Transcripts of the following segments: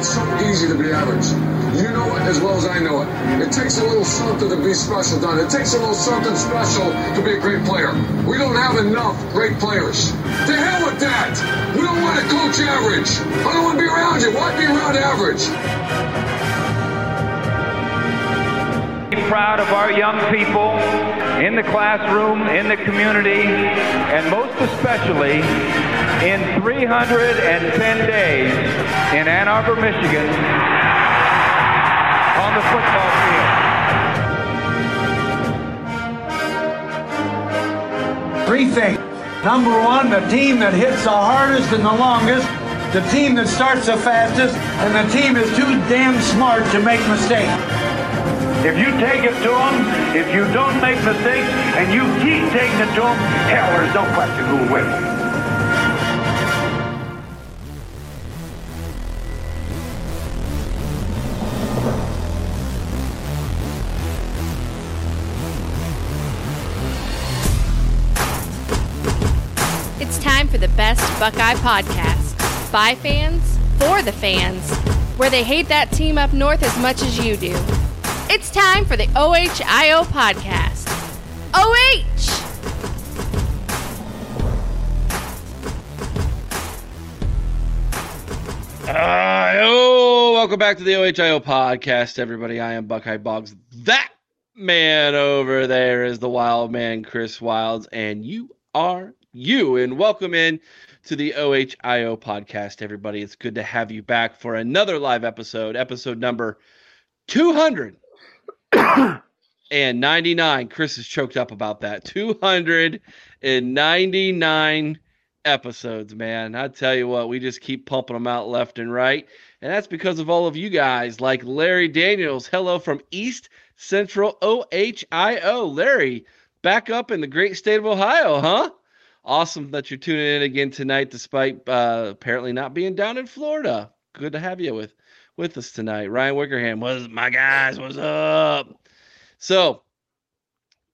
It's so easy to be average. You know it as well as I know it. It takes a little something to be special, Don. It takes a little something special to be a great player. We don't have enough great players. To hell with that! We don't want to coach average. I don't want to be around you. Why be around average? Be proud of our young people in the classroom, in the community, and most especially in 310 days in Ann Arbor, Michigan, on the football field. Three things. Number one, the team that hits the hardest and the longest, the team that starts the fastest, and the team is too damn smart to make mistakes. If you take it to them, if you don't make mistakes, and you keep taking it to them, hell, there's no question who will win. Best Buckeye podcast. By fans, for the fans, where they hate that team up north as much as you do. It's time for the OHIO podcast. OH! Uh, welcome back to the OHIO podcast, everybody. I am Buckeye Boggs. That man over there is the wild man, Chris Wilds, and you are you. And welcome in to the OHIO podcast, everybody. It's good to have you back for another live episode, episode number 200 and 99. Chris is choked up about that. 299 episodes, man. I tell you what, we just keep pumping them out left and right. And that's because of all of you guys like Larry Daniels. Hello from East Central OHIO. Larry, back up in the great state of Ohio, huh? Awesome that you're tuning in again tonight, despite uh, apparently not being down in Florida. Good to have you with with us tonight. Ryan Wickerham, was my guys, what's up? So,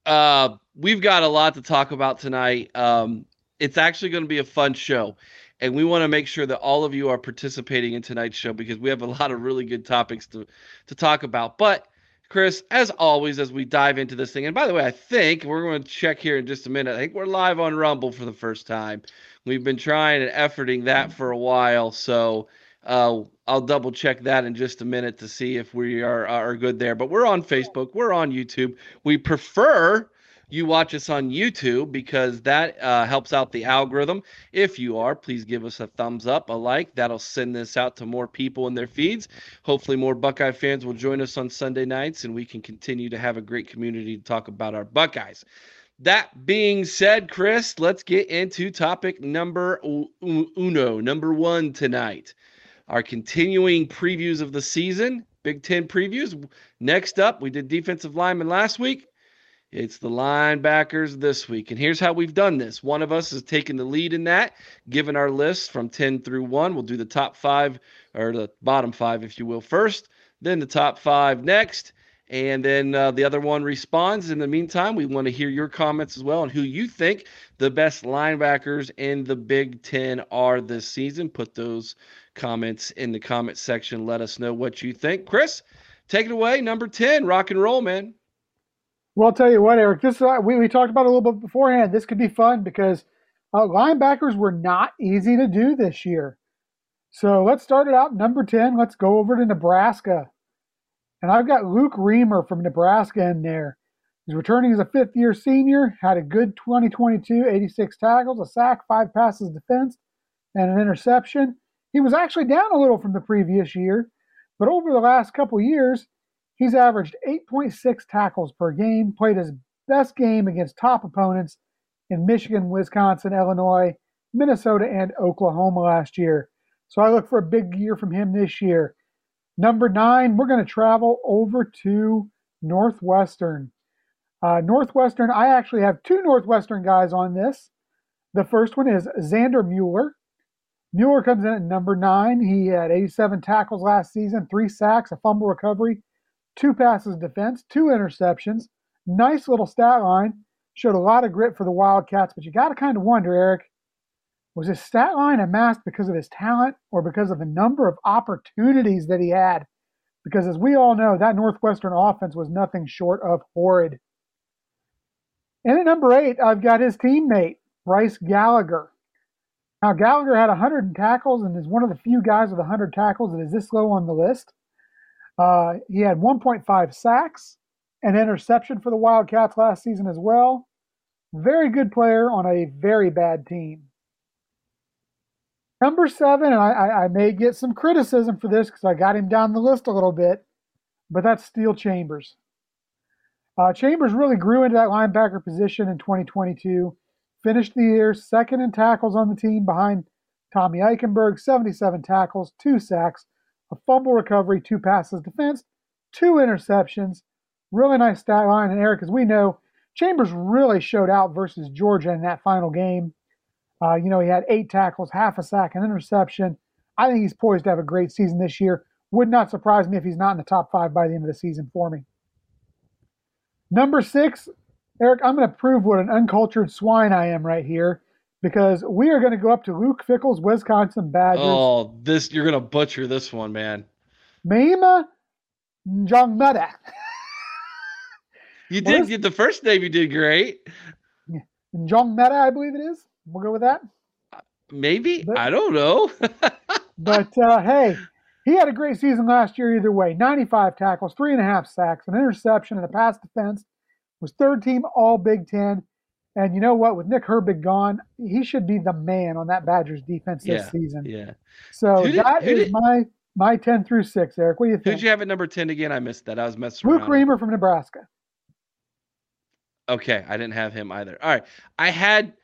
uh, we've got a lot to talk about tonight. Um, it's actually going to be a fun show, and we want to make sure that all of you are participating in tonight's show because we have a lot of really good topics to to talk about. But Chris, as always, as we dive into this thing, and by the way, I think we're going to check here in just a minute. I think we're live on Rumble for the first time. We've been trying and efforting that for a while, so uh, I'll double check that in just a minute to see if we are are good there. But we're on Facebook, we're on YouTube. We prefer you watch us on YouTube because that uh, helps out the algorithm. If you are, please give us a thumbs up, a like. That'll send this out to more people in their feeds. Hopefully, more Buckeye fans will join us on Sunday nights and we can continue to have a great community to talk about our Buckeyes. That being said, Chris, let's get into topic number uno, number one tonight our continuing previews of the season, Big Ten previews. Next up, we did defensive linemen last week. It's the linebackers this week. And here's how we've done this. One of us has taken the lead in that, given our list from 10 through 1. We'll do the top five, or the bottom five, if you will, first, then the top five next. And then uh, the other one responds. In the meantime, we want to hear your comments as well on who you think the best linebackers in the Big Ten are this season. Put those comments in the comment section. Let us know what you think. Chris, take it away. Number 10, rock and roll, man. Well, I'll tell you what, Eric, this uh, we, we talked about a little bit beforehand. This could be fun because uh, linebackers were not easy to do this year. So let's start it out. Number 10, let's go over to Nebraska. And I've got Luke Reimer from Nebraska in there. He's returning as a fifth year senior, had a good 2022, 86 tackles, a sack, five passes defense, and an interception. He was actually down a little from the previous year, but over the last couple years, he's averaged 8.6 tackles per game, played his best game against top opponents in Michigan, Wisconsin, Illinois, Minnesota, and Oklahoma last year. So I look for a big year from him this year. Number nine, we're going to travel over to Northwestern. Uh, Northwestern, I actually have two Northwestern guys on this. The first one is Xander Mueller. Mueller comes in at number nine. He had 87 tackles last season, three sacks, a fumble recovery, two passes defense, two interceptions. Nice little stat line. Showed a lot of grit for the Wildcats, but you got to kind of wonder, Eric, Was his stat line amassed because of his talent or because of the number of opportunities that he had? Because as we all know, that Northwestern offense was nothing short of horrid. And at number eight, I've got his teammate, Bryce Gallagher. Now, Gallagher had 100 tackles and is one of the few guys with 100 tackles that is this low on the list. Uh, he had 1.5 sacks, an interception for the Wildcats last season as well. Very good player on a very bad team. Number seven, and I, I may get some criticism for this because I got him down the list a little bit, but that's Steele Chambers. Uh, Chambers really grew into that linebacker position in 2022. Finished the year second in tackles on the team behind Tommy Eichenberg, 77 tackles, two sacks, a fumble recovery, two passes defense, two interceptions. Really nice stat line. And Eric, as we know, Chambers really showed out versus Georgia in that final game. Uh, you know, he had eight tackles, half a sack, an interception. I think he's poised to have a great season this year. Would not surprise me if he's not in the top five by the end of the season for me. Number six, Eric, I'm going to prove what an uncultured swine I am right here because we are going to go up to Luke Fickell's Wisconsin Badgers. Oh, this you're going to butcher this one, man. Maema Njongmeta. you did get the first name. You did great. Njongmeta, I believe it is. We'll go with that. Maybe but, I don't know. but uh, hey, he had a great season last year either way. 95 tackles, three and a half sacks, an interception, and a pass defense. Was third team All Big Ten. And you know what? With Nick Herbig gone, he should be the man on that Badgers defense this yeah, season. Yeah. So did, that is did, my my ten through six. Eric, what do you think? Who'd you have at number ten again? I missed that. I was messing Luke around. Reimer from Nebraska. Okay, I didn't have him either. All right, I had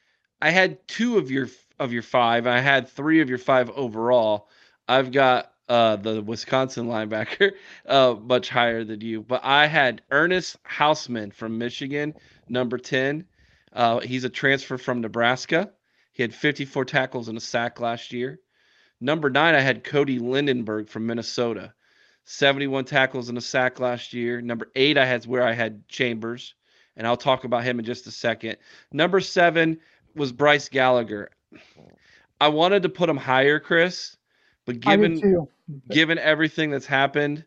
I had two of your of your five. I had three of your five overall. I've got uh, the Wisconsin linebacker uh, much higher than you, but I had Ernest Hausmann from Michigan, number ten. Uh, he's a transfer from Nebraska. He had 54 tackles and a sack last year. Number nine, I had Cody Lindenberg from Minnesota, 71 tackles and a sack last year. Number eight, I had where I had Chambers, and I'll talk about him in just a second. Number seven was Bryce Gallagher. I wanted to put him higher, Chris, but given given everything that's happened,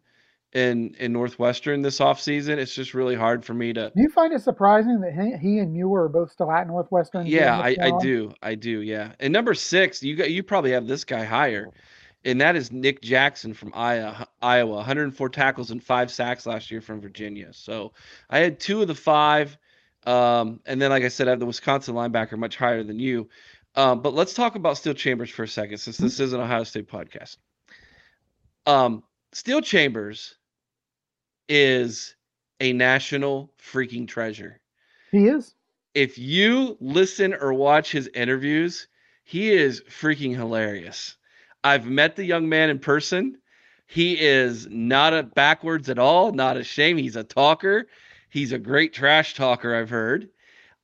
in in Northwestern this offseason. It's just really hard for me to. Do you find it surprising that he, he and you are both still at Northwestern? Yeah, I, I do. I do. Yeah. And number six, you got you probably have this guy higher, and that is Nick Jackson from Iowa. Iowa, 104 tackles and five sacks last year from Virginia. So I had two of the five, um, and then like I said, I have the Wisconsin linebacker much higher than you. Um, but let's talk about Steele Chambers for a second, since this is an Ohio State podcast. Um, Steele Chambers is a national freaking treasure. He is. If you listen or watch his interviews, he is freaking hilarious. I've met the young man in person. He is not a backwards at all, not a shame. He's a talker. He's a great trash talker, I've heard.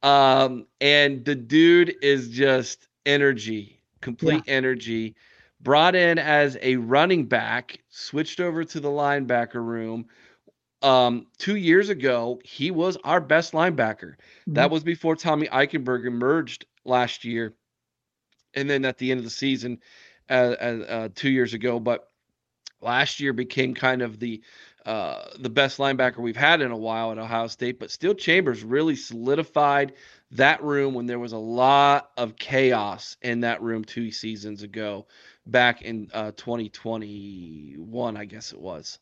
Um, and the dude is just energy, complete yeah. energy. Brought in as a running back, switched over to the linebacker room, um, two years ago, he was our best linebacker. Mm-hmm. That was before Tommy Eichenberg emerged last year, and then at the end of the season, uh, uh, two years ago. But last year became kind of the uh, the best linebacker we've had in a while at Ohio State. But Steele Chambers really solidified that room when there was a lot of chaos in that room two seasons ago, back in uh, 2021, I guess it was.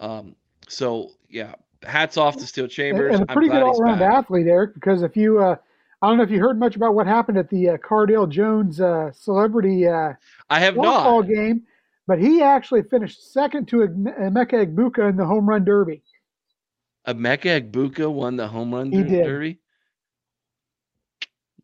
Um, so yeah, hats off to Steele Chambers. And a pretty good all around athlete, Eric. Because if you, uh, I don't know if you heard much about what happened at the uh, Cardale Jones uh, celebrity. Uh, I have not football game, but he actually finished second to Emeka Egbuka in the home run derby. Emeka Egbuka won the home run he derby.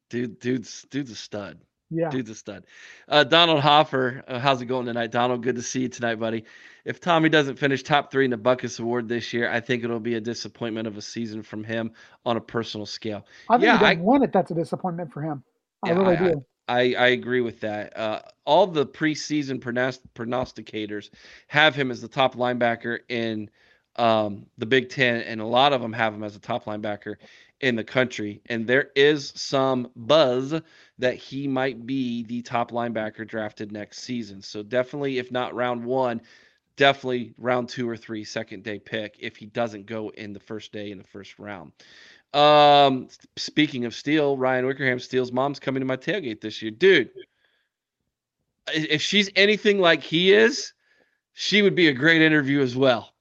Dude, dude's dude's a stud. Yeah. Dude's a stud. Uh, Donald Hoffer, uh, how's it going tonight? Donald, good to see you tonight, buddy. If Tommy doesn't finish top three in the Butkus Award this year, I think it'll be a disappointment of a season from him on a personal scale. I think yeah, he I won it. That's a disappointment for him. I yeah, really I, do. I, I agree with that. Uh, all the preseason prognosticators have him as the top linebacker in um, the Big Ten, and a lot of them have him as a top linebacker in the country. And there is some buzz that he might be the top linebacker drafted next season. So definitely, if not round one, definitely round two or three, second day pick if he doesn't go in the first day in the first round. Um, speaking of Steele, Ryan Wickerham Steele's mom's coming to my tailgate this year. Dude, if she's anything like he is, she would be a great interview as well.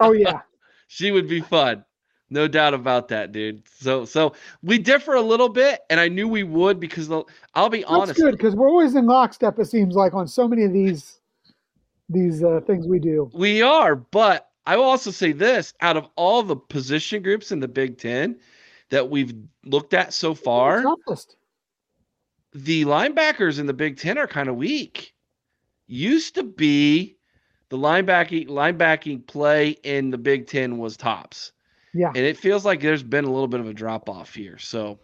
Oh yeah. she would be fun. No doubt about that, dude. So so we differ a little bit, and I knew we would because I'll be honest. That's honest. good because we're always in lockstep. It seems like on so many of these these uh, things we do. We are, but I will also say this: out of all the position groups in the Big Ten that we've looked at so far, the linebackers in the Big Ten are kind of weak. Used to be the linebacking linebacking play in the Big Ten was tops. Yeah. And it feels like there's been a little bit of a drop off here. So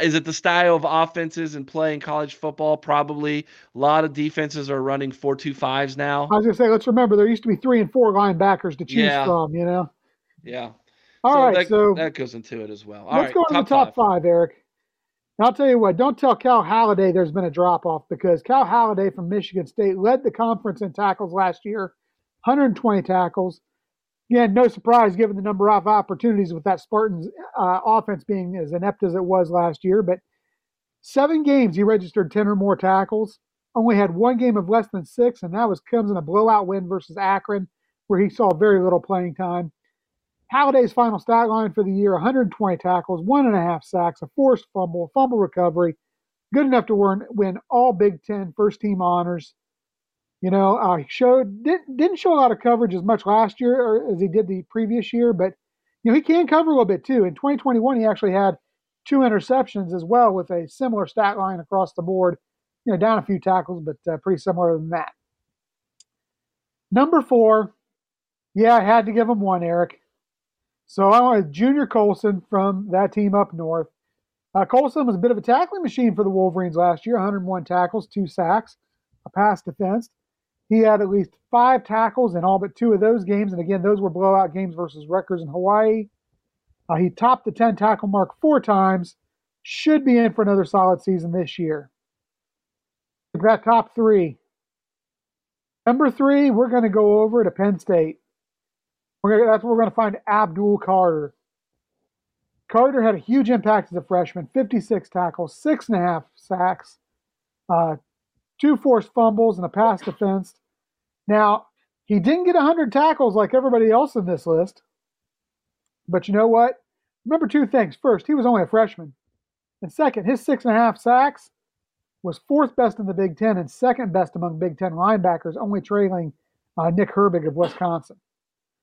is it the style of offenses and play in college football? Probably. A lot of defenses are running four two fives now. I was gonna say, let's remember there used to be three and four linebackers to choose Yeah. from. You know. Yeah. All so right, that, so that goes into it as well. All let's right, go to the top five, Eric. And I'll tell you what, don't tell Cal Haladay there's been a drop off because Cal Haladay from Michigan State led the conference in tackles last year, 120 tackles. Again, no surprise given the number of opportunities with that Spartans uh, offense being as inept as it was last year. But seven games he registered 10 or more tackles. Only had one game of less than six, and that was comes in a blowout win versus Akron, where he saw very little playing time. Haladay's final stat line for the year 120 tackles, one and a half sacks, a forced fumble, fumble recovery, good enough to win, win all Big Ten first team honors. You know, uh, he showed didn't didn't show a lot of coverage as much last year as he did the previous year, but you know he can cover a little bit too. In 2021, he actually had two interceptions as well, with a similar stat line across the board. You know, down a few tackles, but uh, pretty similar than that. Number four, yeah, I had to give him one, Eric. So I went Junior Colson from that team up north. Uh, Colson was a bit of a tackling machine for the Wolverines last year 101 tackles, two sacks, a pass defense. He had at least five tackles in all but two of those games. And again, those were blowout games versus Rutgers in Hawaii. Uh, he topped the 10 tackle mark four times. Should be in for another solid season this year. Got top three. Number three, we're going to go over to Penn State. Gonna, that's where we're going to find Abdul Carter. Carter had a huge impact as a freshman 56 tackles, six and a half sacks, uh, two forced fumbles, and a pass defense. Now, he didn't get 100 tackles like everybody else in this list. But you know what? Remember two things. First, he was only a freshman. And second, his six and a half sacks was fourth best in the Big Ten and second best among Big Ten linebackers, only trailing uh, Nick Herbig of Wisconsin.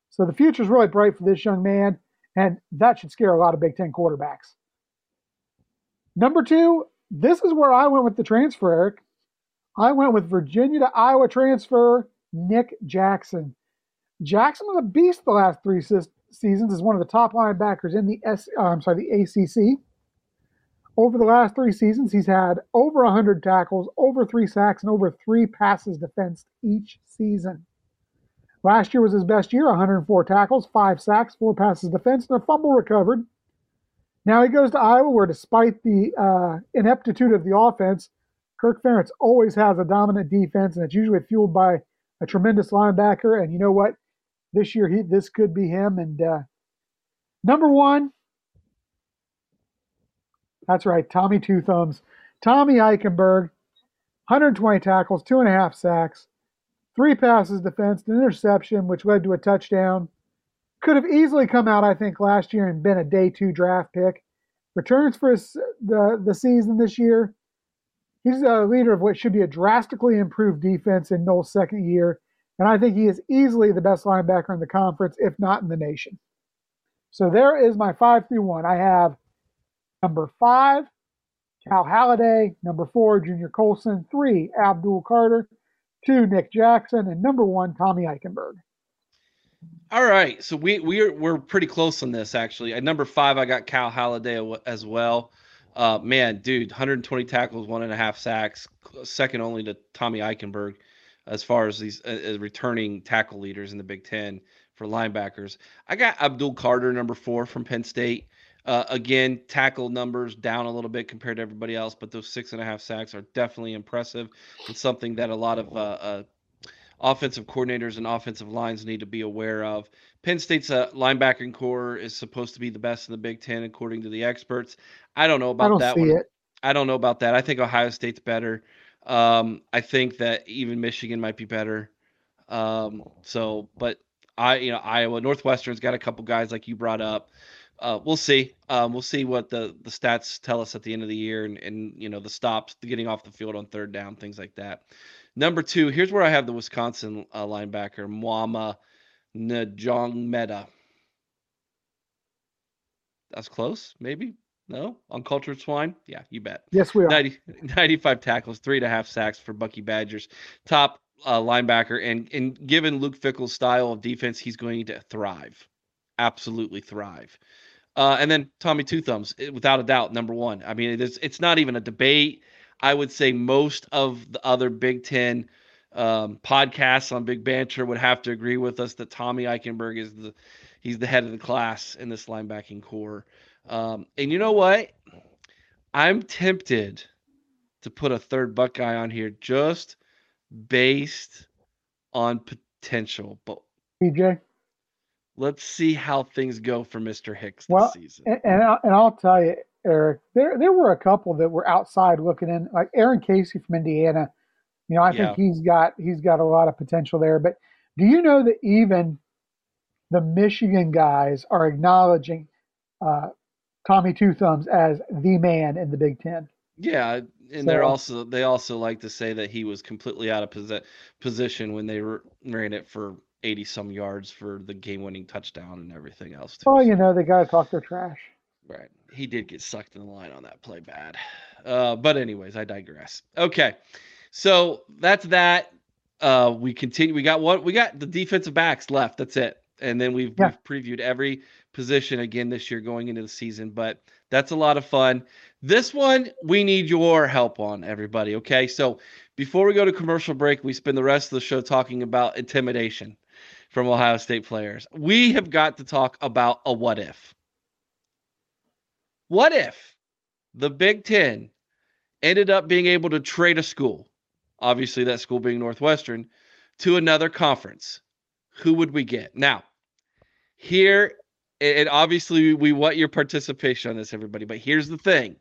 So the future is really bright for this young man, and that should scare a lot of Big Ten quarterbacks. Number two, this is where I went with the transfer, Eric. I went with Virginia to Iowa transfer, Nick Jackson. Jackson was a beast the last three se- seasons as one of the top linebackers in the S. Uh, I'm sorry, the ACC. Over the last three seasons, he's had over 100 tackles, over three sacks, and over three passes defensed each season. Last year was his best year 104 tackles, five sacks, four passes defensed, and a fumble recovered. Now he goes to Iowa, where despite the uh, ineptitude of the offense, Kirk Ferentz always has a dominant defense, and it's usually fueled by a tremendous linebacker. And you know what? This year, he this could be him. And uh, number one, that's right, Tommy Two Thumbs, Tommy Eichenberg, 120 tackles, two and a half sacks, three passes defensed, an interception, which led to a touchdown. Could have easily come out, I think, last year and been a day two draft pick. Returns for his, the the season this year. He's a leader of what should be a drastically improved defense in Knowles' second year, and I think he is easily the best linebacker in the conference, if not in the nation. So there is my five through one. I have number five, Cal Haladay, number four, Junior Colson, three, Abdul Carter, two, Nick Jackson, and number one, Tommy Eichenberg. All right, so we we're we're pretty close on this actually. At number five, I got Cal Haladay as well. Uh, man, dude, 120 tackles, one and a half sacks, second only to Tommy Eichenberg as far as these uh, returning tackle leaders in the Big Ten for linebackers. I got Abdul Carter, number four from Penn State. Uh, again, tackle numbers down a little bit compared to everybody else, but those six and a half sacks are definitely impressive. It's something that a lot of uh, uh, offensive coordinators and offensive lines need to be aware of. Penn State's uh, linebacking core is supposed to be the best in the Big Ten, according to the experts. I don't know about don't that one. it. I don't know about that. I think Ohio State's better. Um, I think that even Michigan might be better. Um, so, but I, you know, Iowa Northwestern's got a couple guys like you brought up. Uh, we'll see. Um, we'll see what the the stats tell us at the end of the year, and and you know the stops, the getting off the field on third down, things like that. Number two, here's where I have the Wisconsin uh, linebacker Mwama Njongmeta. That's close, maybe. No, on uncultured swine. Yeah, you bet. Yes, we are. 90, 95 tackles, three and a half sacks for Bucky Badgers. Top uh, linebacker, and and given Luke Fickell's style of defense, he's going to thrive, absolutely thrive. Uh, and then Tommy Two Thumbs, eh, without a doubt, number one. I mean, it's it's not even a debate. I would say most of the other Big Ten um, podcasts on Big Banter would have to agree with us that Tommy Eichenberg is the he's the head of the class in this linebacking core. Um, and you know what? I'm tempted to put a third Buckeye on here just based on potential, but PJ. let's see how things go for Mr. Hicks this season. And, and, I, and I'll tell you, Eric, there there were a couple that were outside looking in, like Aaron Casey from Indiana. You know, I Yeah. think he's got he's got a lot of potential there. But do you know that even the Michigan guys are acknowledging uh, Tommy Two Thumbs as the man in the Big Ten? Yeah, and they're also they also like to say that he was completely out of posi- position when they r- ran it for 80 some yards for the game-winning touchdown and everything else. Too. Oh, you know, they got to talk their trash. Right. He did get sucked in the line on that play bad. Uh, but anyways, I digress. Okay. So that's that. Uh, we continue. We got what we got the defensive backs left. That's it. And then we've, Yeah. we've previewed every position again this year going into the season, but that's a lot of fun. This one we need your help on, everybody. Okay. So before we go to commercial break, we spend the rest of the show talking about intimidation from Ohio State players. We have got to talk about a what if. What if the Big Ten ended up being able to trade a school, obviously that school being Northwestern, to another conference? Who would we get? Now, here, and obviously we want your participation on this, everybody, but here's the thing.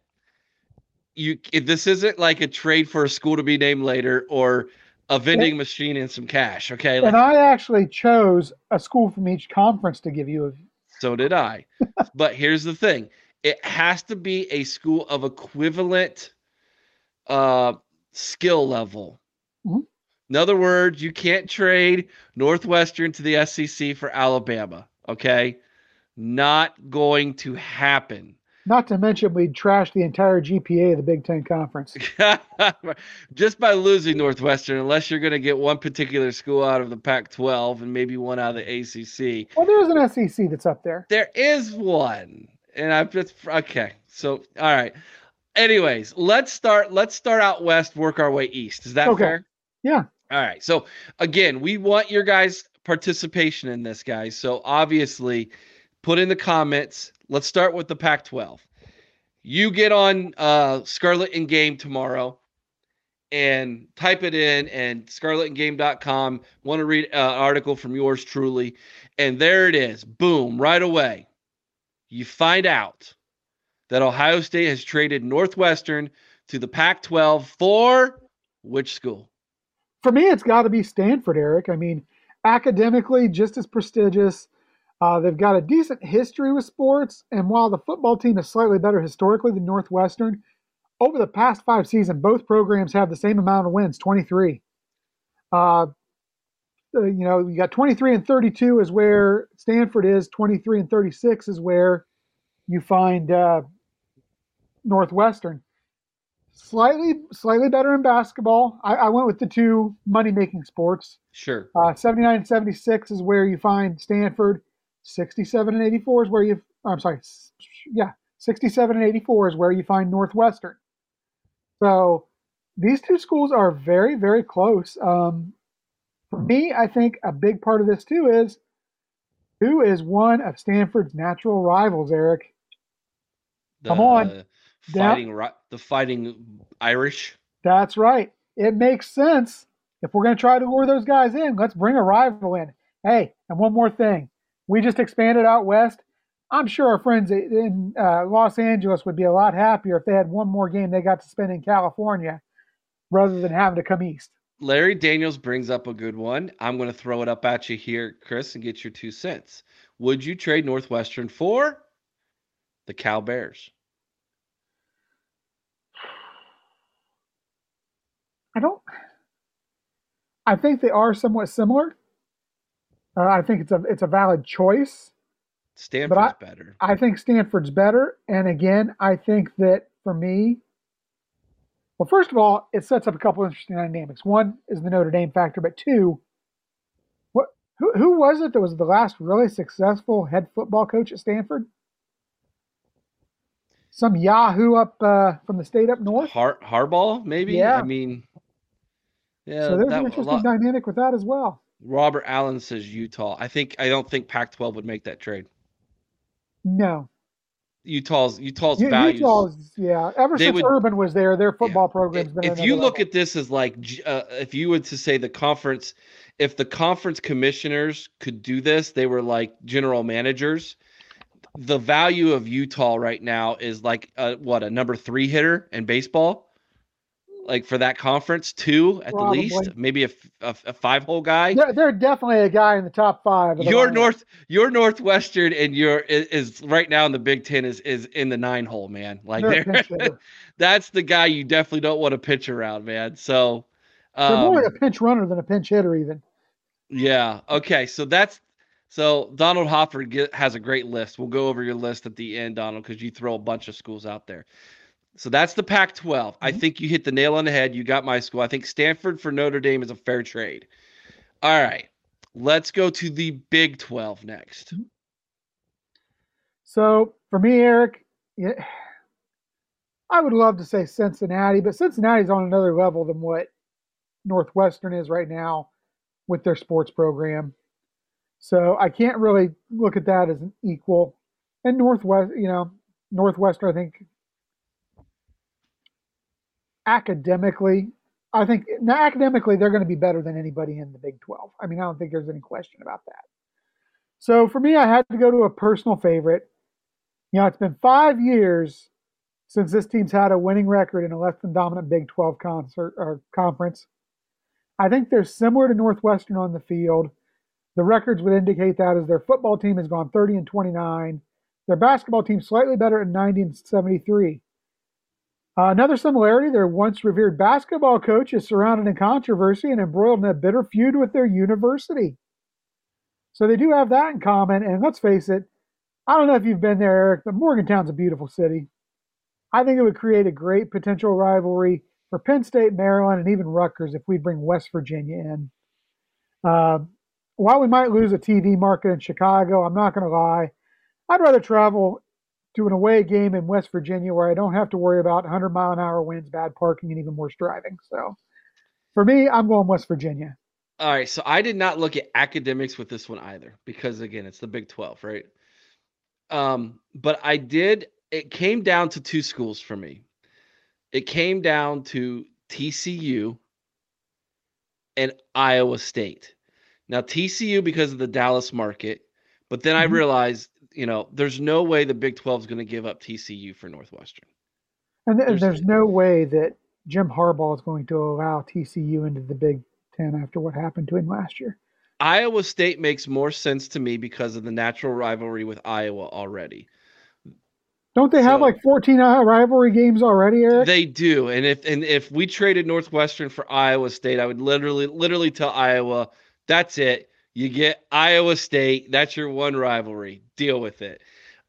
You this isn't like a trade for a school to be named later or a vending machine and some cash, okay? Like, And I actually chose a school from each conference to give you. A, So did I. but here's the thing it has to be a school of equivalent uh, skill level. Mhm. In other words, you can't trade Northwestern to the SEC for Alabama. Okay. Not going to happen. not to mention, we'd trash the entire GPA of the Big Ten Conference. Just by losing Northwestern, unless you're going to get one particular school out of the Pac 12 and maybe one out of the ACC. Well, there's an SEC that's up there. There is one, and I've just okay. So all right. Anyways, let's start. Let's start out west, work our way east. Is that Okay. fair? Yeah. All right. So again, we want your guys' participation in this, guys. So obviously, put in the comments. Let's start with the Pac-12. You get on uh, Scarlet and Game tomorrow and type it in and scarletandgame.com. Want to read uh, an article from yours truly. And there it is. Boom, right away. You find out that Ohio State has traded Northwestern to the Pac 12 for which school? For me, it's got to be Stanford, Eric. I mean, academically, just as prestigious. Uh, they've got a decent history with sports, and while the football team is slightly better historically than Northwestern, over the past five seasons, both programs have the same amount of wins 23. Uh, uh, you know, you got 23 and 32 is where Stanford is, 23 and 36 is where you find uh, Northwestern. Slightly, slightly better in basketball. I, I went with the two money-making sports. Sure. Uh, 79 and 76 is where you find Stanford. 67 and 84 is where you, I'm sorry, yeah, 67 and 84 is where you find Northwestern. So these two schools are very, very close. Um, for me, I think a big part of this too is who is one of Stanford's natural rivals, Eric? Come on. Fighting Ri- the fighting Irish. That's right. It makes sense. If we're going to try to lure those guys in, let's bring a rival in. Hey, and one more thing. We just expanded out west. I'm sure our friends in uh, Los Angeles would be a lot happier if they had one more game they got to spend in California rather than having to come east. Larry Daniels brings up a good one. I'm going to throw it up at you here, Chris, and get your two cents. Would you trade Northwestern for the Cal Bears? I don't. I think they are somewhat similar. Uh, I think it's a it's a valid choice. Stanford's better. I think Stanford's better, and again, I think that for me, well, first of all, it sets up a couple of interesting dynamics. One is the Notre Dame factor, but two, what who who was it that was the last really successful head football coach at Stanford? Some Yahoo up uh, from the state up north. Har- Harbaugh, maybe. Yeah. I mean, yeah. so there's an interesting lot- dynamic with that as well. Robert Allen says Utah. I think I don't think Pac-12 would make that trade. No, Utah's Utah's U- values. Utah's yeah. Ever They since would- Urban was there, their football program's been. if you look level. at this as like uh, if you would to say the conference if the conference commissioners could do this they were like general managers the value of utah right now is like uh, what a number three hitter in baseball like for that conference two at Probably. the least maybe a a five hole guy They're, they're definitely a guy in the top five. Your lineup. north your northwestern and your is, is right now in the big ten is is in the nine hole man like that's the guy you definitely don't want to pitch around man so They're more um, like a pinch runner than a pinch hitter, even. Yeah. Okay. So that's so Donald Hopper get, has a great list. We'll go over your list at the end, Donald, because you throw a bunch of schools out there. So that's the Pac-12. I mm-hmm. think you hit the nail on the head. You got my school. I think Stanford for Notre Dame is a fair trade. All right. Let's go to the Big 12 next. Mm-hmm. So for me, Eric, yeah, I would love to say Cincinnati, but Cincinnati's on another level than what Northwestern is right now with their sports program. So I can't really look at that as an equal. And Northwest, you know, Northwestern, I think academically, I think now academically they're going to be better than anybody in the Big 12. I mean, I don't think there's any question about that. So for me, I had to go to a personal favorite. You know, it's been five years since this team's had a winning record in a less than dominant Big 12 concert or conference. I think they're similar to Northwestern on the field. The records would indicate that as their football team has gone 30 and 29. Their basketball team slightly better at 90 and 73. Uh, another similarity, their once revered basketball coach is surrounded in controversy and embroiled in a bitter feud with their university. So they do have that in common. And let's face it, I don't know if you've been there, Eric, but Morgantown's a beautiful city. I think it would create a great potential rivalry for Penn State, Maryland, and even Rutgers if we bring West Virginia in. Uh, while we might lose a TV market in Chicago, I'm not going to lie. I'd rather travel to an away game in West Virginia where I don't have to worry about 100 mile an hour winds, bad parking, and even worse driving. So for me, I'm going West Virginia. All right. So I did not look at academics with this one either because, again, it's the Big 12, right? Um, but I did, it came down to two schools for me. It came down to TCU and Iowa State. Now, TCU because of the Dallas market, but then I Mhm. realized, you know, there's no way the Big 12 is going to give up TCU for Northwestern. And th- There's- there's, no way that Jim Harbaugh is going to allow TCU into the Big Ten after what happened to him last year. Iowa State makes more sense to me because of the natural rivalry with Iowa already. Don't they have So- like 14 uh, rivalry games already, Eric? They do, and if and if we traded Northwestern for Iowa State, I would literally literally tell Iowa, that's it. You get Iowa State. That's your one rivalry. Deal with it.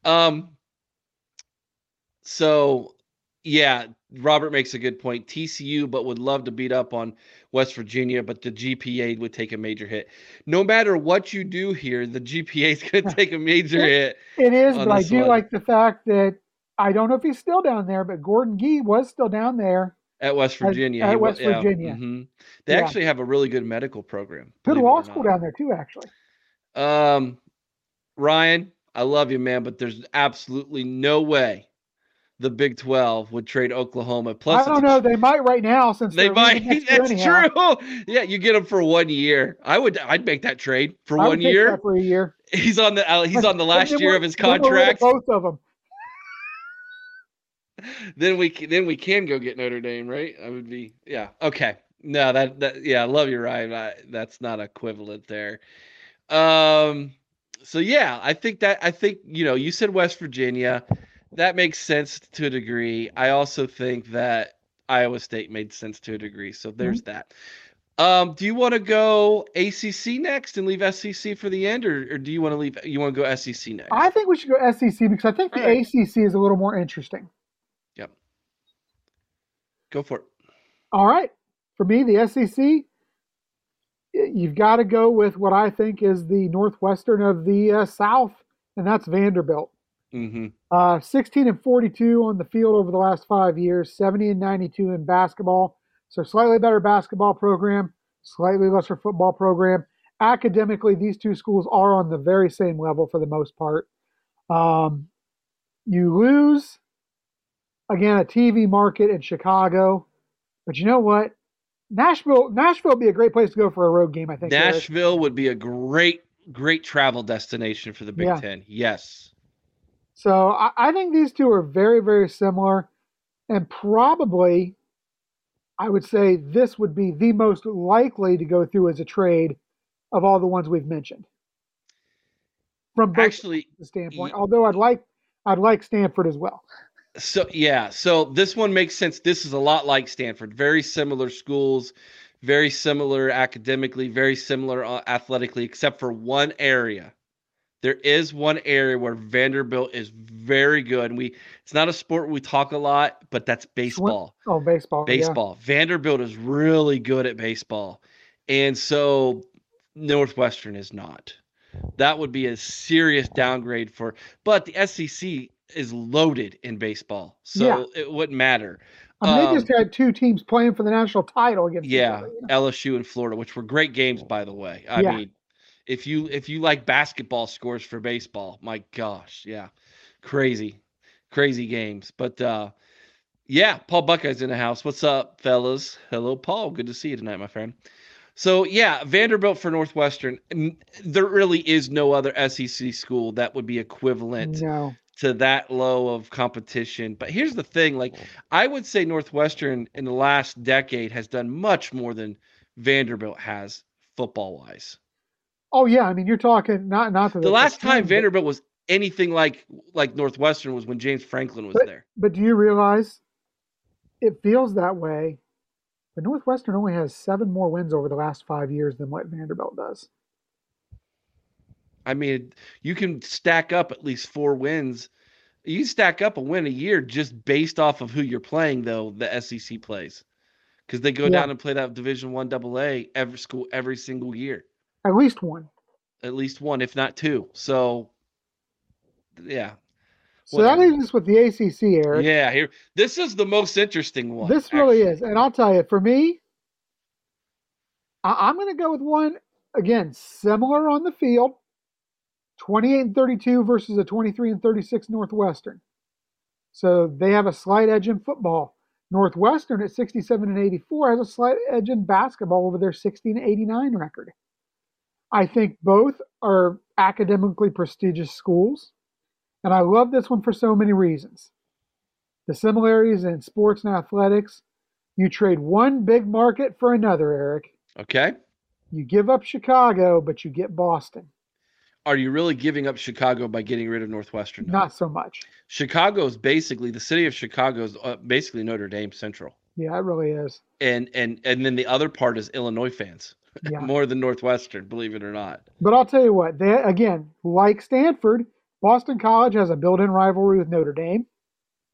Um. So, yeah, Robert makes a good point. TCU, but would love to beat up on West Virginia, but the GPA would take a major hit. No matter what you do here, the GPA is going to take a major hit. it is, but I do one. like the fact that I don't know if he's still down there, but Gordon Gee was still down there. At West Virginia. at wa- West Virginia. mhm. They Yeah. actually have a really good medical program. Put a law school down there too, actually. Um, Ryan, I love you, man, but there's absolutely no way the Big 12 would trade Oklahoma. Plus, I don't know. They might right now since They might. That's anyhow. true. Yeah, you get him for one year. I would. I'd make that trade for I one year. for a year. He's on the. Uh, he's on the last year of his then we're rid of contract. Both of them. Then we c- then we can go get Notre Dame, right? I would be. Yeah. Okay. No, that that yeah. I love you, Ryan. I, that's not equivalent there. Um. So yeah, I think that I think you know you said West Virginia. That makes sense to a degree. I also think that Iowa State made sense to a degree. So there's that. Um, do you want to go ACC next and leave SEC for the end, or, or do you want to leave? You want to go SEC next? I think we should go SEC because I think the All right. ACC is a little more interesting. Go for it. All right. For me, the SEC, you've got to go with what I think is the Northwestern of the uh, South, and that's Vanderbilt. Mm-hmm. Uh, 16 and 42 on the field over the last five years, 70 and 92 in basketball. So slightly better basketball program, slightly lesser football program. Academically, these two schools are on the very same level for the most part. Um, you lose again a TV market in Chicago, but you know what? Nashville, Nashville would be a great place to go for a road game. I think. Eric. Nashville would be a great, great travel destination for the Big Yeah. Ten. Yes. So I, I think these two are very, very similar, and probably, I would say this would be the most likely to go through as a trade of all the ones we've mentioned. From both Actually, the standpoint, although I'd like I'd like Stanford as well. So yeah, so this one makes sense. This is a lot like Stanford. Very similar schools, very similar academically, very similar uh, athletically, except for one area. There is one area where Vanderbilt is very good. And we it's not a sport we talk a lot, but that's baseball. Oh, baseball. yeah. baseball. Vanderbilt is really good at baseball. And so Northwestern is not. That would be a serious downgrade for but the SEC is loaded in baseball. So Yeah. it wouldn't matter. I mean, they Um, just had two teams playing for the national title against yeah, other, you know? LSU and Florida, which were great games by the way. I Yeah. mean, if you if you like basketball scores for baseball, my gosh, yeah. Crazy. Crazy games. But uh yeah, Paul Buckeye's in the house. What's up, fellas? Hello, Paul. Good to see you tonight, my friend. So yeah, Vanderbilt for Northwestern. There really is no other SEC school that would be equivalent No. To that low of competition. But here's the thing: like I would say, Northwestern in the last decade has done much more than Vanderbilt has football wise. Oh yeah, I mean you're talking not not The last time but- Vanderbilt was anything like like Northwestern was when James Franklin was But- there. But do you realize it feels that way? But Northwestern only has seven more wins over the last five years than what Vanderbilt does. I mean, you can stack up at least four wins. You stack up a win a year just based off of who you're playing, though the SEC plays, because they go Yeah. down and play that Division One Double A every school every single year, At least one. at least one, if not two. So, yeah, So that leaves us with the ACC, Eric. yeah. Here, this is the most interesting one. this really actually. is. And I'll tell you, for me, I- I'm going to go with one, again, similar on the field 28 and 32 versus a 23 and 36 Northwestern. So they have a slight edge in football. Northwestern at 67 and 84 has a slight edge in basketball over their 16 and 89 record. I think both are academically prestigious schools. And I love this one for so many reasons. The similarities in sports and athletics. You trade one big market for another, Eric. Okay. You give up Chicago, but you get Boston. Are you really giving up Chicago by getting rid of Northwestern? Not so much. Chicago is basically the city of Chicago is uh, basically Notre Dame Central. Yeah, it really is. and and and then the other part is Illinois fans Yeah. more than Northwestern, believe it or not. But I'll tell you what, they again, like Stanford, Boston College has a built-in rivalry with Notre Dame.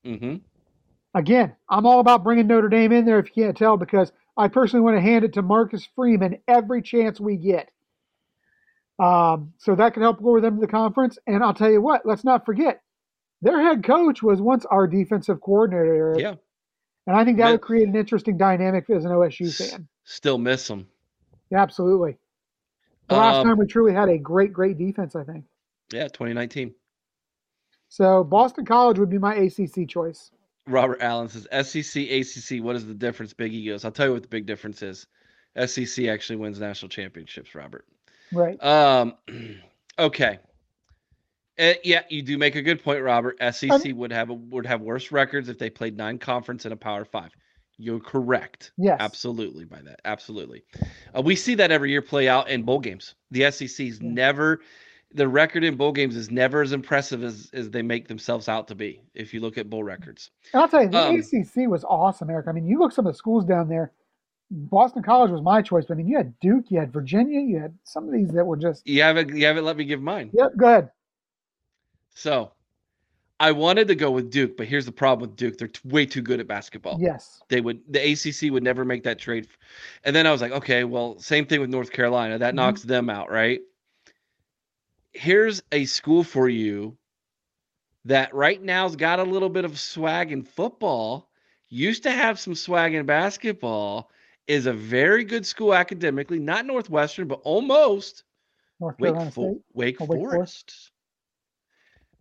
hmm Again, I'm all about bringing Notre Dame in there if you can't tell because I personally want to hand it to Marcus Freeman every chance we get. Um, so that could help lure them to the conference. And I'll tell you what, let's not forget, their head coach was once our defensive coordinator. Yeah, And I think that would create an interesting dynamic as an OSU fan. still miss them. Yeah, absolutely. The last Um, time we truly had a great, great defense, I think. Yeah, 2019. So Boston College would be my ACC choice. Robert Allen says SEC, ACC. What is the difference? Big egos. I'll tell you what the big difference is. SEC actually wins national championships. Robert. Right. Um. Okay. Uh, yeah, you do make a good point, Robert. SEC Um, would have a, would have worse records if they played nine conference and a Power Five. You're correct. Yes. Absolutely by that. Absolutely. Uh, we see that every year play out in bowl games. The SEC's Yeah. never the record in bowl games is never as impressive as as they make themselves out to be. If you look at bowl records. And I'll tell you, the Um, ACC was awesome, Eric. I mean, you look some of the schools down there. Boston College was my choice, but I mean, you had Duke, you had Virginia, you had some of these that were just. You haven't you haven't let me give mine. Yep, go ahead. So I wanted to go with Duke, but here's the problem with Duke. They're way too good at basketball. Yes. They would the ACC would never make that trade. And then I was like, okay, well, same thing with North Carolina. That Mhm. knocks them out, right? Here's a school for you that right now's got a little bit of swag in football, used to have some swag in basketball, is a very good school academically, not Northwestern, but almost North Wake, Fo- Wake Wake Forest? Forest.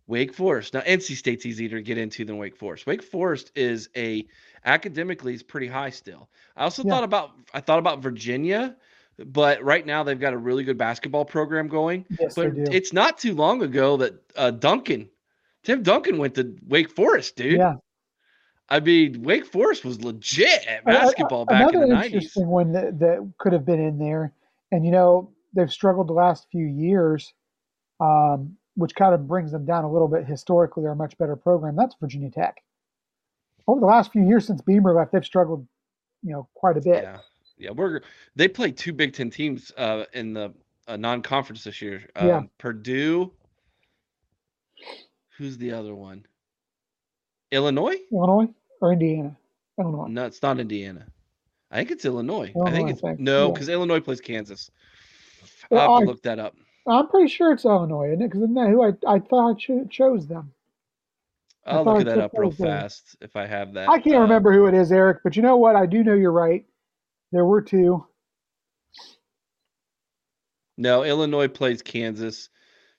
Wake Forest. Now NC State's easier to get into than Wake Forest. Wake Forest is a academically is pretty high still. I also Yeah. thought about I thought about Virginia, but right now they've got a really good basketball program going. Yes, they But do. it's not too long ago that uh, Duncan, Tim Duncan went to Wake Forest, dude. yeah. I mean, Wake Forest was legit at basketball back in Another the nineties. interesting one that, that could have been in there, and you know they've struggled the last few years, um, which kind of brings them down a little bit. Historically, they're a much better program. That's Virginia Tech. Over the last few years since Beamer left, they've struggled, you know, quite a bit. Yeah, yeah. We're they played two Big Ten teams uh, in the uh, non-conference this year. Um, Yeah. Purdue. Who's the other one? Illinois? Illinois or Indiana? Illinois. No, it's not Indiana. I think it's Illinois. I Illinois, think I it's think, no, yeah. because Illinois plays Kansas. Well, I'll have to look that up. I'm pretty sure it's Illinois, isn't it? Because isn't that who I, I thought I cho- chose them? I I'll look that up real fast if I have that. I can't uh, remember who it is, Eric, but you know what? I do know you're right. There were two. No, Illinois plays Kansas,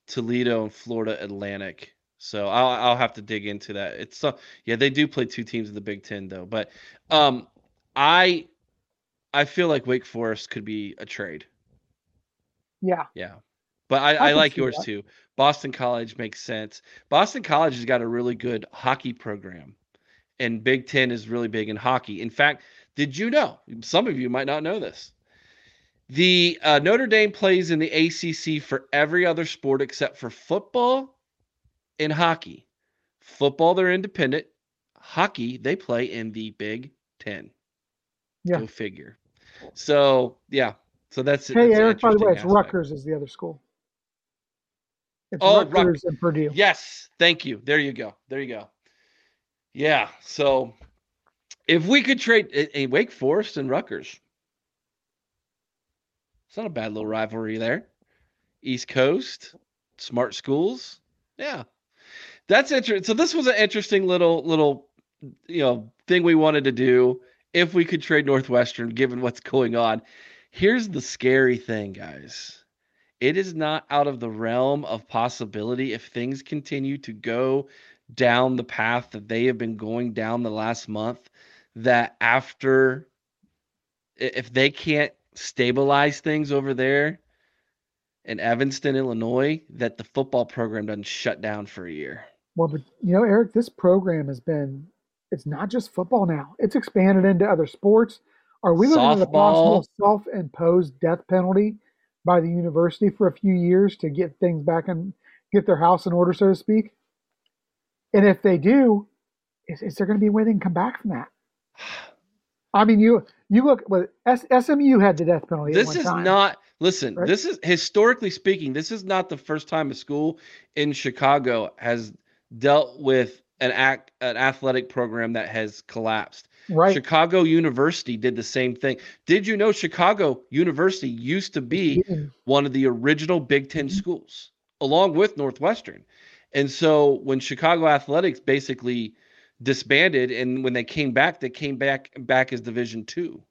Toledo, and Florida Atlantic. So I'll I'll have to dig into that. It's so yeah, they do play two teams in the Big Ten though. But um, I I feel like Wake Forest could be a trade. Yeah. Yeah. But I, I I, like yours that. too. Boston College makes sense. Boston College has got a really good hockey program, and Big Ten is really big in hockey. In fact, did you know? Some of you might not know this. The uh, Notre Dame plays in the ACC for every other sport except for football and hockey. Football, they're independent. Hockey, they play in the Big Ten. Yeah. Go figure. So yeah. So that's Hey, that's Eric, by the way, it's aspect. Rutgers is the other school. It's Oh, Rut- Rutgers and Purdue. Yes, thank you. There you go. There you go. Yeah. So if we could trade a, a Wake Forest and Rutgers, it's not a bad little rivalry there. East Coast, smart schools. Yeah. That's interesting. So this was an interesting little little you know thing we wanted to do if we could trade Northwestern given what's going on. Here's the scary thing, guys it is not out of the realm of possibility if things continue to go down the path that they have been going down the last month that after if they can't stabilize things over there in Evanston, Illinois, that the football program doesn't shut down for a year. Well, but you know, Eric, this program has been, it's not just football now. It's expanded into other sports. Are we looking at a possible self imposed death penalty by the university for a few years to get things back and get their house in order, so to speak? And if they do, is, is there going to be a way they can come back from that? I mean, you you look, well, S, SMU had the death penalty. at This is time. not listen, right? this is historically speaking, this is not the first time a school in Chicago has dealt with an act an athletic program that has collapsed. right. Chicago University did the same thing. Did you know Chicago University used to be one of the original Big 10 Mhm. schools, along with Northwestern? And so when Chicago Athletics basically disbanded, and when they came back, they came back back as Division Two.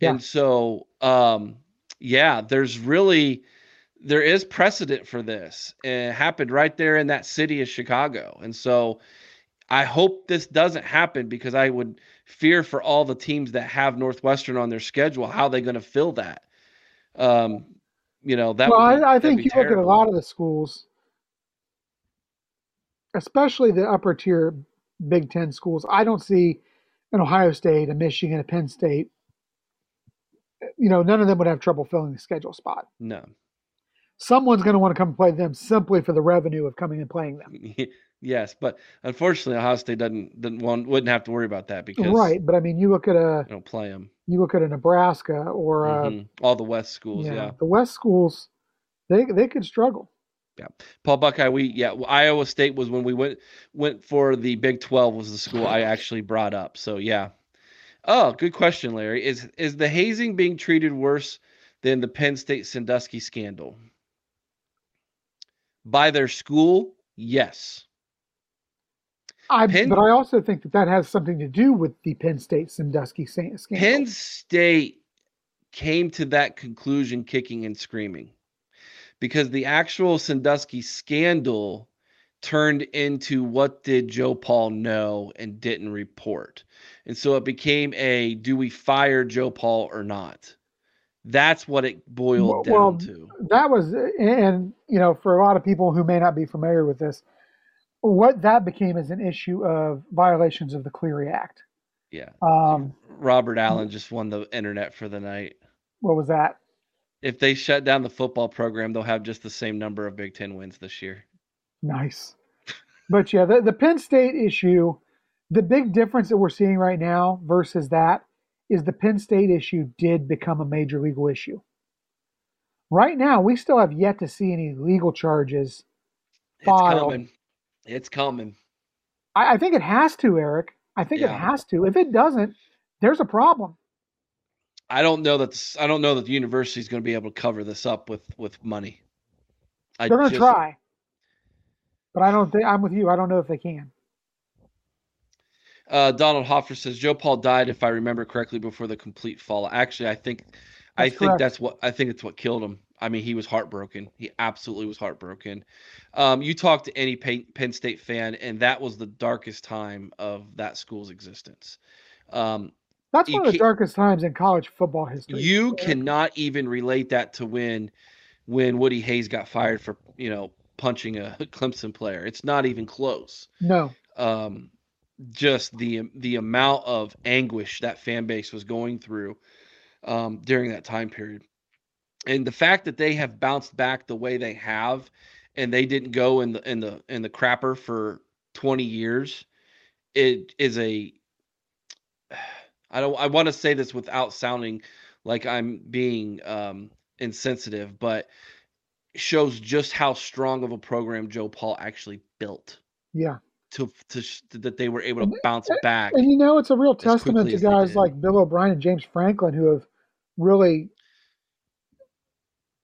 Yeah. And so, um, yeah, there's really there is precedent for this, and it happened right there in that city of Chicago. And so, I hope this doesn't happen because I would fear for all the teams that have Northwestern on their schedule. How are they going to fill that? Um, you know that. Well, be, I, I think you terrible. look at a lot of the schools, especially the upper tier Big Ten schools. I don't see an Ohio State, a Michigan, a Penn State. You know, none of them would have trouble filling the schedule spot. No. Someone's going to want to come play them simply for the revenue of coming and playing them. yes, but unfortunately, Ohio State doesn't, doesn't want, wouldn't have to worry about that because right. But I mean, you look at a don't play them. you look at a Nebraska or a, Mhm. all the West schools. yeah, yeah. the West schools, they they could struggle. Yeah, Paul Buckeye. We yeah, Iowa State was when we went went for the Big Twelve was the school I actually brought up. So yeah. Oh, good question, Larry. Is is the hazing being treated worse than the Penn State Sandusky scandal? By their school, yes. I Penn- but I also think that that has something to do with the Penn State Sandusky scandal. Penn State came to that conclusion kicking and screaming because the actual Sandusky scandal turned into what did JoePa know and didn't report. And so it became a do we fire JoePa or not? That's what it boiled down Well, to. that was and you know for a lot of people who may not be familiar with this what that became is an issue of violations of the Clery Act Yeah. um Robert Allen just won the internet for the night. what was that If they shut down the football program, they'll have just the same number of Big Ten wins this year. nice but yeah the, the penn state issue the big difference that we're seeing right now versus that is the penn state issue did become a major legal issue right now we still have yet to see any legal charges It's Filed. coming. It's coming. I, I think it has to eric i think it has to if it doesn't there's a problem I don't know that this, I don't know that the university is going to be able to cover this up with with money. I They're going to try, but I don't think I'm with you. I don't know if they can. Uh, Donald Hoffer says JoePa died, if I remember correctly, before the complete fall. Actually, I think I That's think correct. that's what I think it's what killed him. I mean, he was heartbroken. He absolutely was heartbroken. Um, you talk to any Penn, State fan, and that was the darkest time of that school's existence. Um, That's one of the darkest times in college football history. you cannot even relate that to when when Woody Hayes got fired for you know punching a Clemson player. It's not even close. no, Um, just the the amount of anguish that fan base was going through um, during that time period, and the fact that they have bounced back the way they have, and they didn't go in the in the in the crapper for twenty years, it is a. I don't. I want to say this without sounding like I'm being um, insensitive, but shows just how strong of a program JoePa actually built yeah, to to sh- that they were able to bounce back. and you know it's a real testament to guys like Bill O'Brien and James Franklin who have really,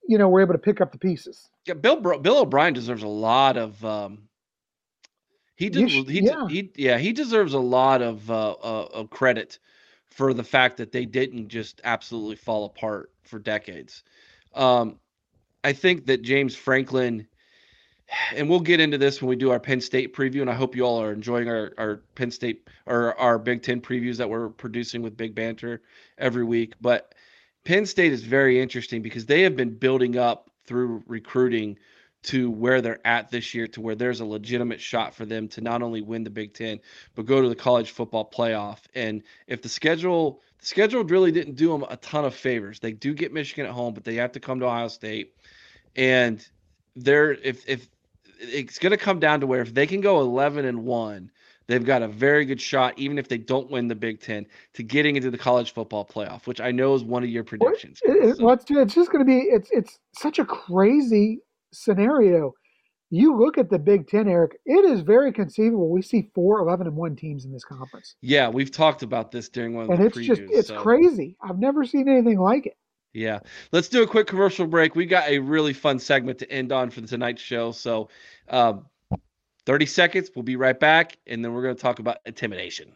you know, were able to pick up the pieces. Yeah, Bill Bill O'Brien deserves a lot of um he did he, yeah. he yeah he deserves a lot of uh, uh of credit for the fact that they didn't just absolutely fall apart for decades. Um I think that James Franklin and we'll get into this when we do our Penn State preview and I hope you all are enjoying our our Penn State or our Big 10 previews that we're producing with Big Banter every week, but Penn State is very interesting because they have been building up through recruiting to where they're at this year, to where there's a legitimate shot for them to not only win the Big Ten, but go to the college football playoff. And if the schedule, the schedule really didn't do them a ton of favors. They do get Michigan at home, but they have to come to Ohio State. And they're if if it's going to come down to where if they can go 11 and one, they've got a very good shot, even if they don't win the Big Ten, to getting into the college football playoff, which I know is one of your predictions. It, So- it's, just going to be it's it's such a crazy scenario. You look at the Big Ten, Eric. It is very conceivable we see four 11 and one teams in this conference, Yeah, we've talked about this during one of and the it's previews. just it's so, crazy. I've never seen anything like it. Yeah, let's do a quick commercial break. We got a really fun segment to end on for tonight's show. So, um, 30 seconds. We'll be right back, and then we're going to talk about intimidation.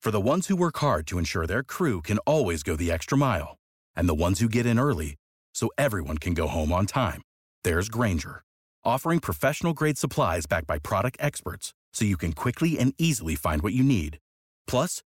For the ones who work hard to ensure their crew can always go the extra mile, and the ones who get in early so everyone can go home on time, there's Grainger, offering professional grade supplies backed by product experts so you can quickly and easily find what you need. Plus,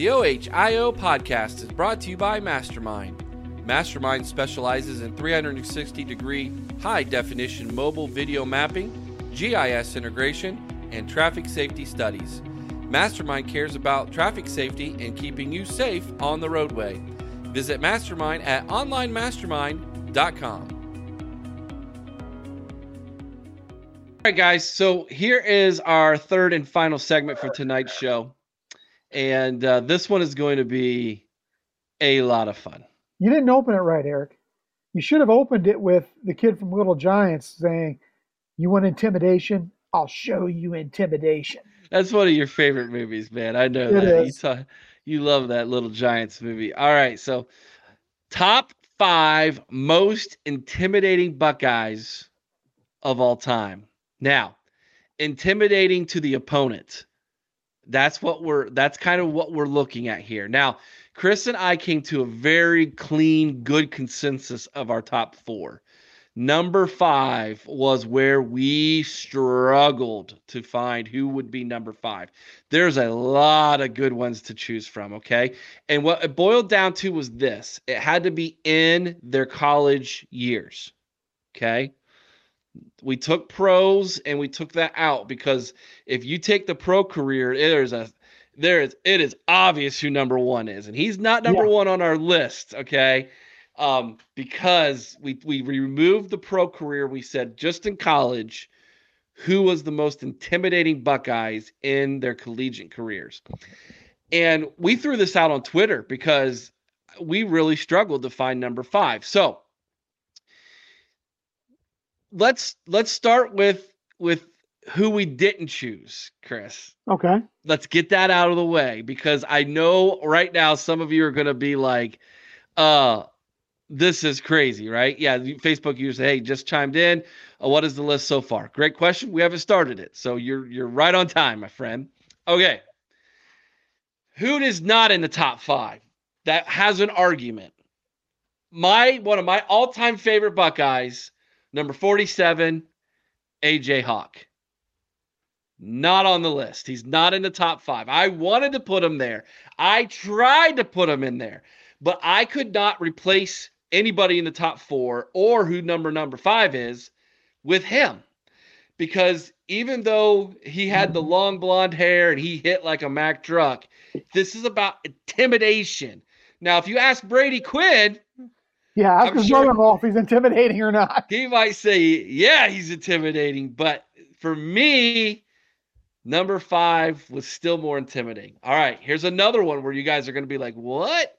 The OHIO podcast is brought to you by Mastermind. Mastermind specializes in 360 degree high definition mobile video mapping, GIS integration, and traffic safety studies. Mastermind cares about traffic safety and keeping you safe on the roadway. Visit Mastermind at onlinemastermind.com. All right, guys. So here is our third and final segment for tonight's show and uh, this one is going to be a lot of fun. You didn't open it right, Eric. You should have opened it with the kid from Little Giants saying, "You want intimidation? I'll show you intimidation." That's one of your favorite movies, man. I know It that. You, you love that Little Giants movie. All right, so top five most intimidating Buckeyes of all time. Now, intimidating to the opponent. That's what we're that's kind of what we're looking at here. Now, Chris and I came to a very clean, good consensus of our top four. Number five was where we struggled to find who would be number five. There's a lot of good ones to choose from, okay? And what it boiled down to was this it had to be in their college years, okay? We took pros and we took that out because if you take the pro career, there's a there is it is obvious who number one is, and he's not number Yeah. one on our list, okay? Um, because we we removed the pro career, we said just in college, who was the most intimidating Buckeyes in their collegiate careers, and we threw this out on Twitter because we really struggled to find number five. So let's let's start with with who we didn't choose, Chris. Okay. Let's get that out of the way because I know right now some of you are going to be like, uh, this is crazy, right? Yeah, you- Facebook user, hey, just chimed in. Uh, what is the list so far? Great question. We haven't started it, so you're you're right on time, my friend. Okay, who is not in the top five that has an argument? My one of my all-time favorite Buckeyes, number forty-seven, AJ Hawk. Not on the list. He's not in the top five. I wanted to put him there. I tried to put him in there, but I could not replace anybody in the top four or who number number five is with him. Because even though he had the long blonde hair and he hit like a Mack truck, this is about intimidation. Now, if you ask Brady Quinn, Yeah, ask I'm his sure- brother-in-law if he's intimidating or not. he might say, yeah, he's intimidating. But for me, number five was still more intimidating. All right, here's another one where you guys are going to be like, what?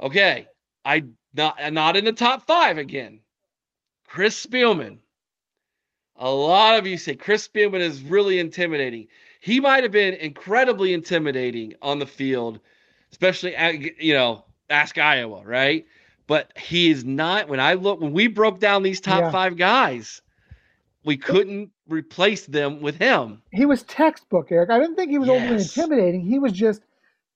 Okay, I not not in the top five again. Chris Spielman. A lot of you say Chris Spielman is really intimidating. He might have been incredibly intimidating on the field, especially at, you know, ask Iowa, right? But he is not. When I look, when we broke down these top Yeah. five guys, we couldn't replace them with him. He was textbook, Eric. I didn't think he was overly intimidating. He was just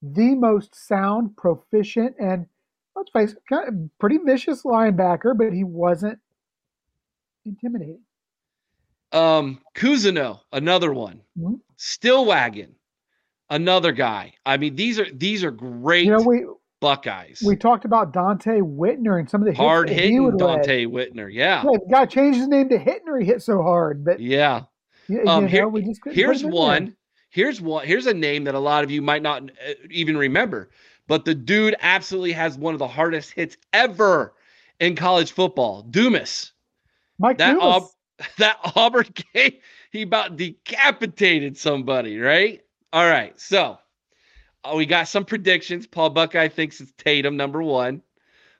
the most sound, proficient, and let's face it, pretty vicious linebacker, but he wasn't intimidating. Um, Cousineau, another one. Mhm. Stillwagon, another guy. I mean, these are these are great You know, we Buckeyes. we talked about Donte Whitner and some of the Hard hitting. Donte Whitner. Yeah. Yeah, the guy changed his name to Hittner. He hit so hard, but Yeah. you, Um, you here- know, we just here's him in there. one. Here's one. Here's a name that a lot of you might not uh, even remember, but the dude absolutely has one of the hardest hits ever in college football. Dumas. Mike that Dumas. Aub- that Auburn game, he about decapitated somebody, right? All right, so uh, we got some predictions. Paul Buckeye thinks it's Tatum number one.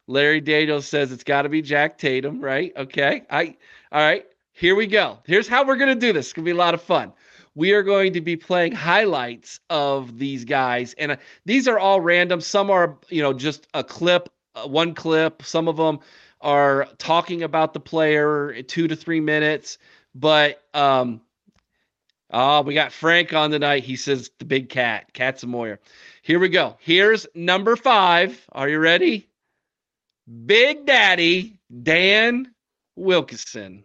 Larry Daniels says it's got to be Jack Tatum, right? Okay, I all right. Here we go. Here's how we're gonna do this. It's gonna be a lot of fun. We are going to be playing highlights of these guys, and uh, these are all random. Some are, you know, just a clip, uh, one clip. Some of them are talking about the player two to three minutes. But um, oh, we got Frank on tonight. He says the big cat, Cat Samoyer. Here we go. Here's number five. Are you ready? Big Daddy Dan Wilkinson.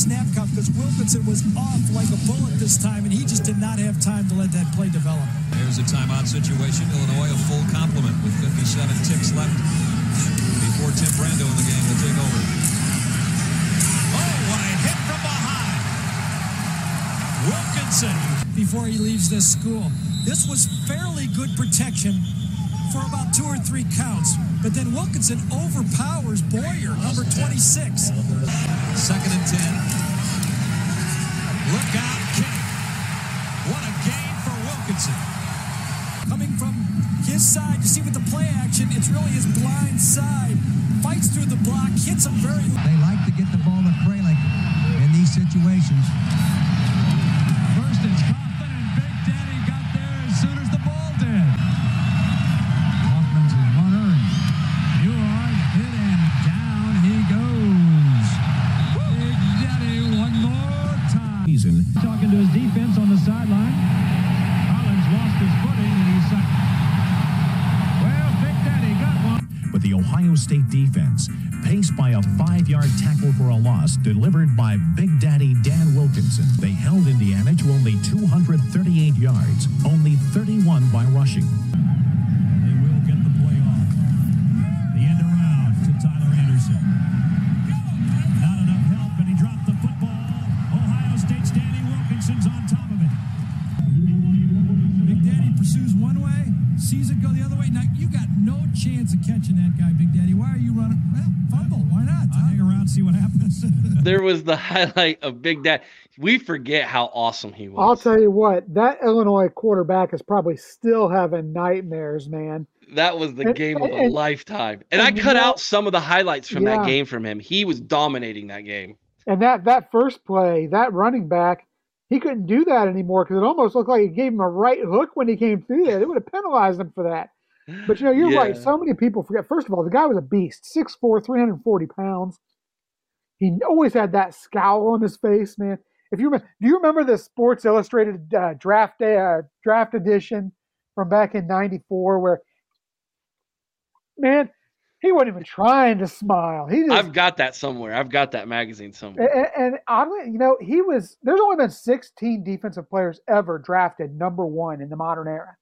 Snap count because Wilkinson was off like a bullet this time, and he just did not have time to let that play develop. There's a timeout situation. Illinois a full complement with 57 ticks left before Tim Brando in the game will take over. Oh, what a hit from behind. Wilkinson. Before he leaves this school, this was fairly good protection for about two or three counts. But then Wilkinson overpowers Boyer, number 26. Second and 10. Look out, Kenny. What a game for Wilkinson. Coming from his side, you see with the play action, it's really his blind side. Fights through the block, hits him very They like to get the ball to Kralik in these situations. Delivered by Big Daddy Dan Wilkinson. They held Indiana to only 238 yards, only 31 by rushing. They will get the play off. The end around to Tyler Anderson. Not enough help, and he dropped the football. Ohio State's Danny Wilkinson's on top of it. Big Daddy pursues one way, sees it go the other way. Now, you got no chance of catching that guy, Big Daddy. Why are you running? Well, fumble. Why not? I'll hang around and see what happens. There was the highlight of Big Dad. We forget how awesome he was. I'll tell you what, that Illinois quarterback is probably still having nightmares, man. That was the And- game of a and- lifetime. And I and cut know- out some of the highlights from that game from him. He was dominating that game. And that that first play, that running back, he couldn't do that anymore because it almost looked like he gave him a right hook when he came through there. They would have penalized him for that. But you know, you're right. So many people forget. First of all, the guy was a beast, 6'4", 340 pounds. He always had that scowl on his face, man. If you remember, do you remember the Sports Illustrated uh, draft day, uh, draft edition from back in '94, where man, he wasn't even trying to smile. He just I've got that somewhere. I've got that magazine somewhere. and, and oddly, you know, he was. There's only been 16 defensive players ever drafted number one in the modern era.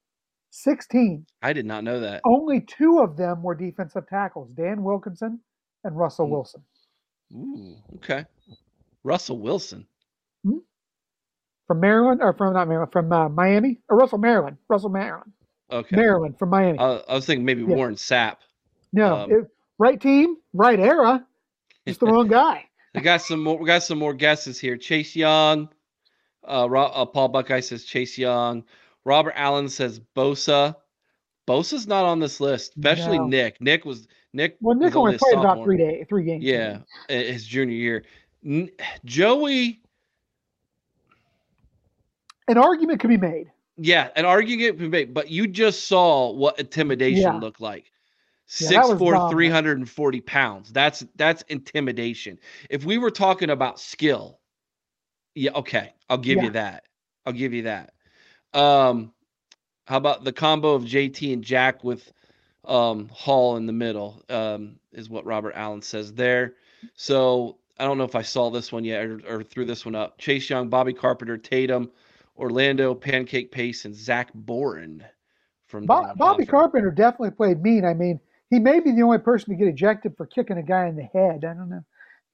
16. I did not know that. Only two of them were defensive tackles: Dan Wilkinson and Russell Hmm. Wilson. Ooh, okay. Russell Wilson. From Maryland, or from not Maryland, from uh, Miami, or Russell Maryland, Russell Maryland, Okay. Maryland from Miami. I, I was thinking maybe Yeah. Warren Sapp. no, um, it- right team, right era, just the wrong guy. We got some more. We got some more guesses here. Chase Young. Uh, uh, Paul Buckeye says Chase Young. Robert Allen says Bosa. Bosa's not on this list, especially No. Nick. Nick was Nick. Well, Nick only played about three day, three games. Yeah, his junior year. N- Joey, An argument could be made. yeah, an argument could be made, but you just saw what intimidation Yeah. looked like. Yeah, Six four, dominant. 340 pounds. That's that's intimidation. If we were talking about skill, yeah, okay, I'll give Yeah. you that. I'll give you that. Um, how about the combo of JT and Jack with um Hall in the middle? Um, is what Robert Allen says there. So I don't know if I saw this one yet or, or threw this one up. Chase Young, Bobby Carpenter, Tatum, Orlando, Pancake Pace, and Zach Boren from Bo- down Bobby Carpenter definitely played mean. I mean, he may be the only person to get ejected for kicking a guy in the head. I don't know.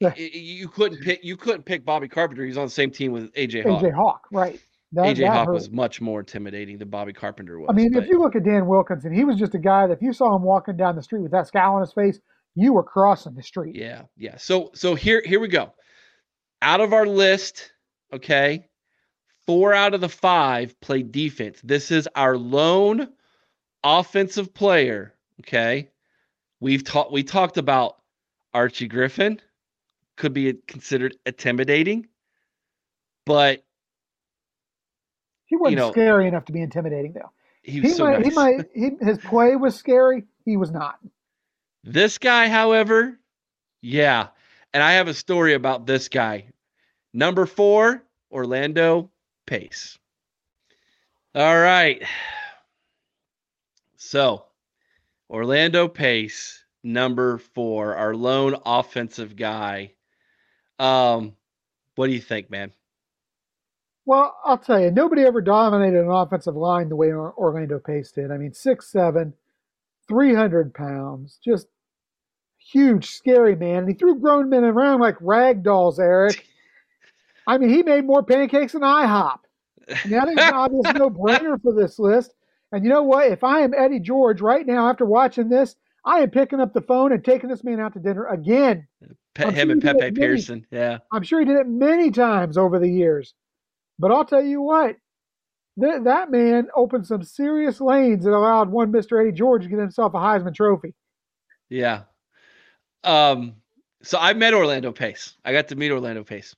Y- You couldn't pick. You couldn't pick Bobby Carpenter. He's on the same team with AJ Hawk. AJ Hawk, right? That, AJ that Hawk hurt. was much more intimidating than Bobby Carpenter was. I mean, but- if you look at Dan Wilkinson, he was just a guy that if you saw him walking down the street with that scowl on his face, you were crossing the street. yeah, yeah. So, so here, here we go. Out of our list, okay, four out of the five played defense. This is our lone offensive player. Okay, we've talked. We talked about Archie Griffin could be considered intimidating, but He wasn't know, scary enough to be intimidating, though. he was He so might, nice. he might, he, his play was scary. He was not. This guy, however, yeah. And I have a story about this guy. Number four, Orlando Pace. All right. So, Orlando Pace, number four, our lone offensive guy. Um, what do you think, man? Well, I'll tell you, nobody ever dominated an offensive line the way Orlando Pace did. I mean, 6'7, 300 pounds, just huge, scary man. And he threw grown men around like rag dolls, Eric. I mean, he made more pancakes than IHOP. I mean, I think an obvious no brainer for this list. And you know what? If I am Eddie George right now after watching this, I am picking up the phone and taking this man out to dinner again. Pe- him sure and Pepe many- Pearson. Yeah. I'm sure he did it many times over the years. But I'll tell you what, th- that man opened some serious lanes that allowed one Mr. Eddie George to get himself a Heisman Trophy. Yeah. Um, so I met Orlando Pace. I got to meet Orlando Pace.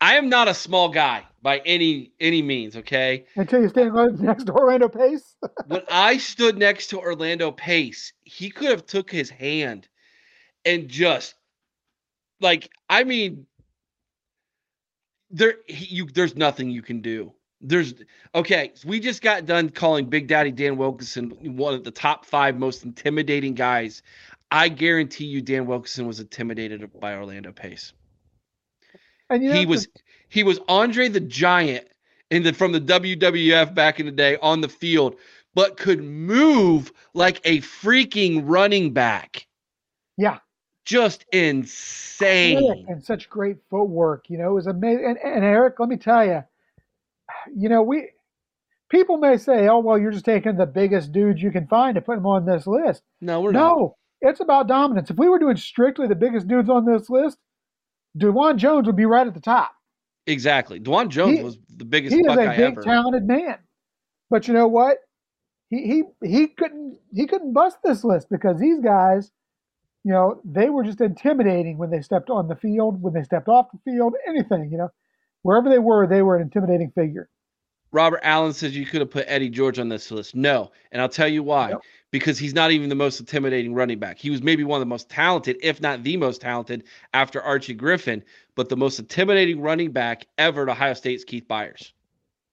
I am not a small guy by any any means, okay? Until you stand right next to Orlando Pace. when I stood next to Orlando Pace, he could have took his hand and just like I mean there he, you there's nothing you can do. There's okay, so we just got done calling Big Daddy Dan Wilkinson one of the top 5 most intimidating guys. I guarantee you Dan Wilkinson was intimidated by Orlando Pace. And you know, he was he was Andre the Giant in the from the WWF back in the day on the field, but could move like a freaking running back. Yeah. Just insane. and such great footwork. You know, it was amazing. And, and Eric, let me tell you, you know, we people may say, "Oh, well, you're just taking the biggest dudes you can find to put them on this list." No, we're not. no, it's about dominance. If we were doing strictly the biggest dudes on this list, Dawand Jones would be right at the top. Exactly. Dawand Jones He- was the biggest he is a big, ever. talented man. But you know what? He he he couldn't he couldn't bust this list because these guys, you know, they were just intimidating when they stepped on the field, when they stepped off the field, anything, you know. Wherever they were, they were an intimidating figure. Robert Allen says you could have put Eddie George on this list. No. And I'll tell you why. Yep. Because he's not even the most intimidating running back. He was maybe one of the most talented, if not the most talented, after Archie Griffin. But the most intimidating running back ever at Ohio State's Keith Byars.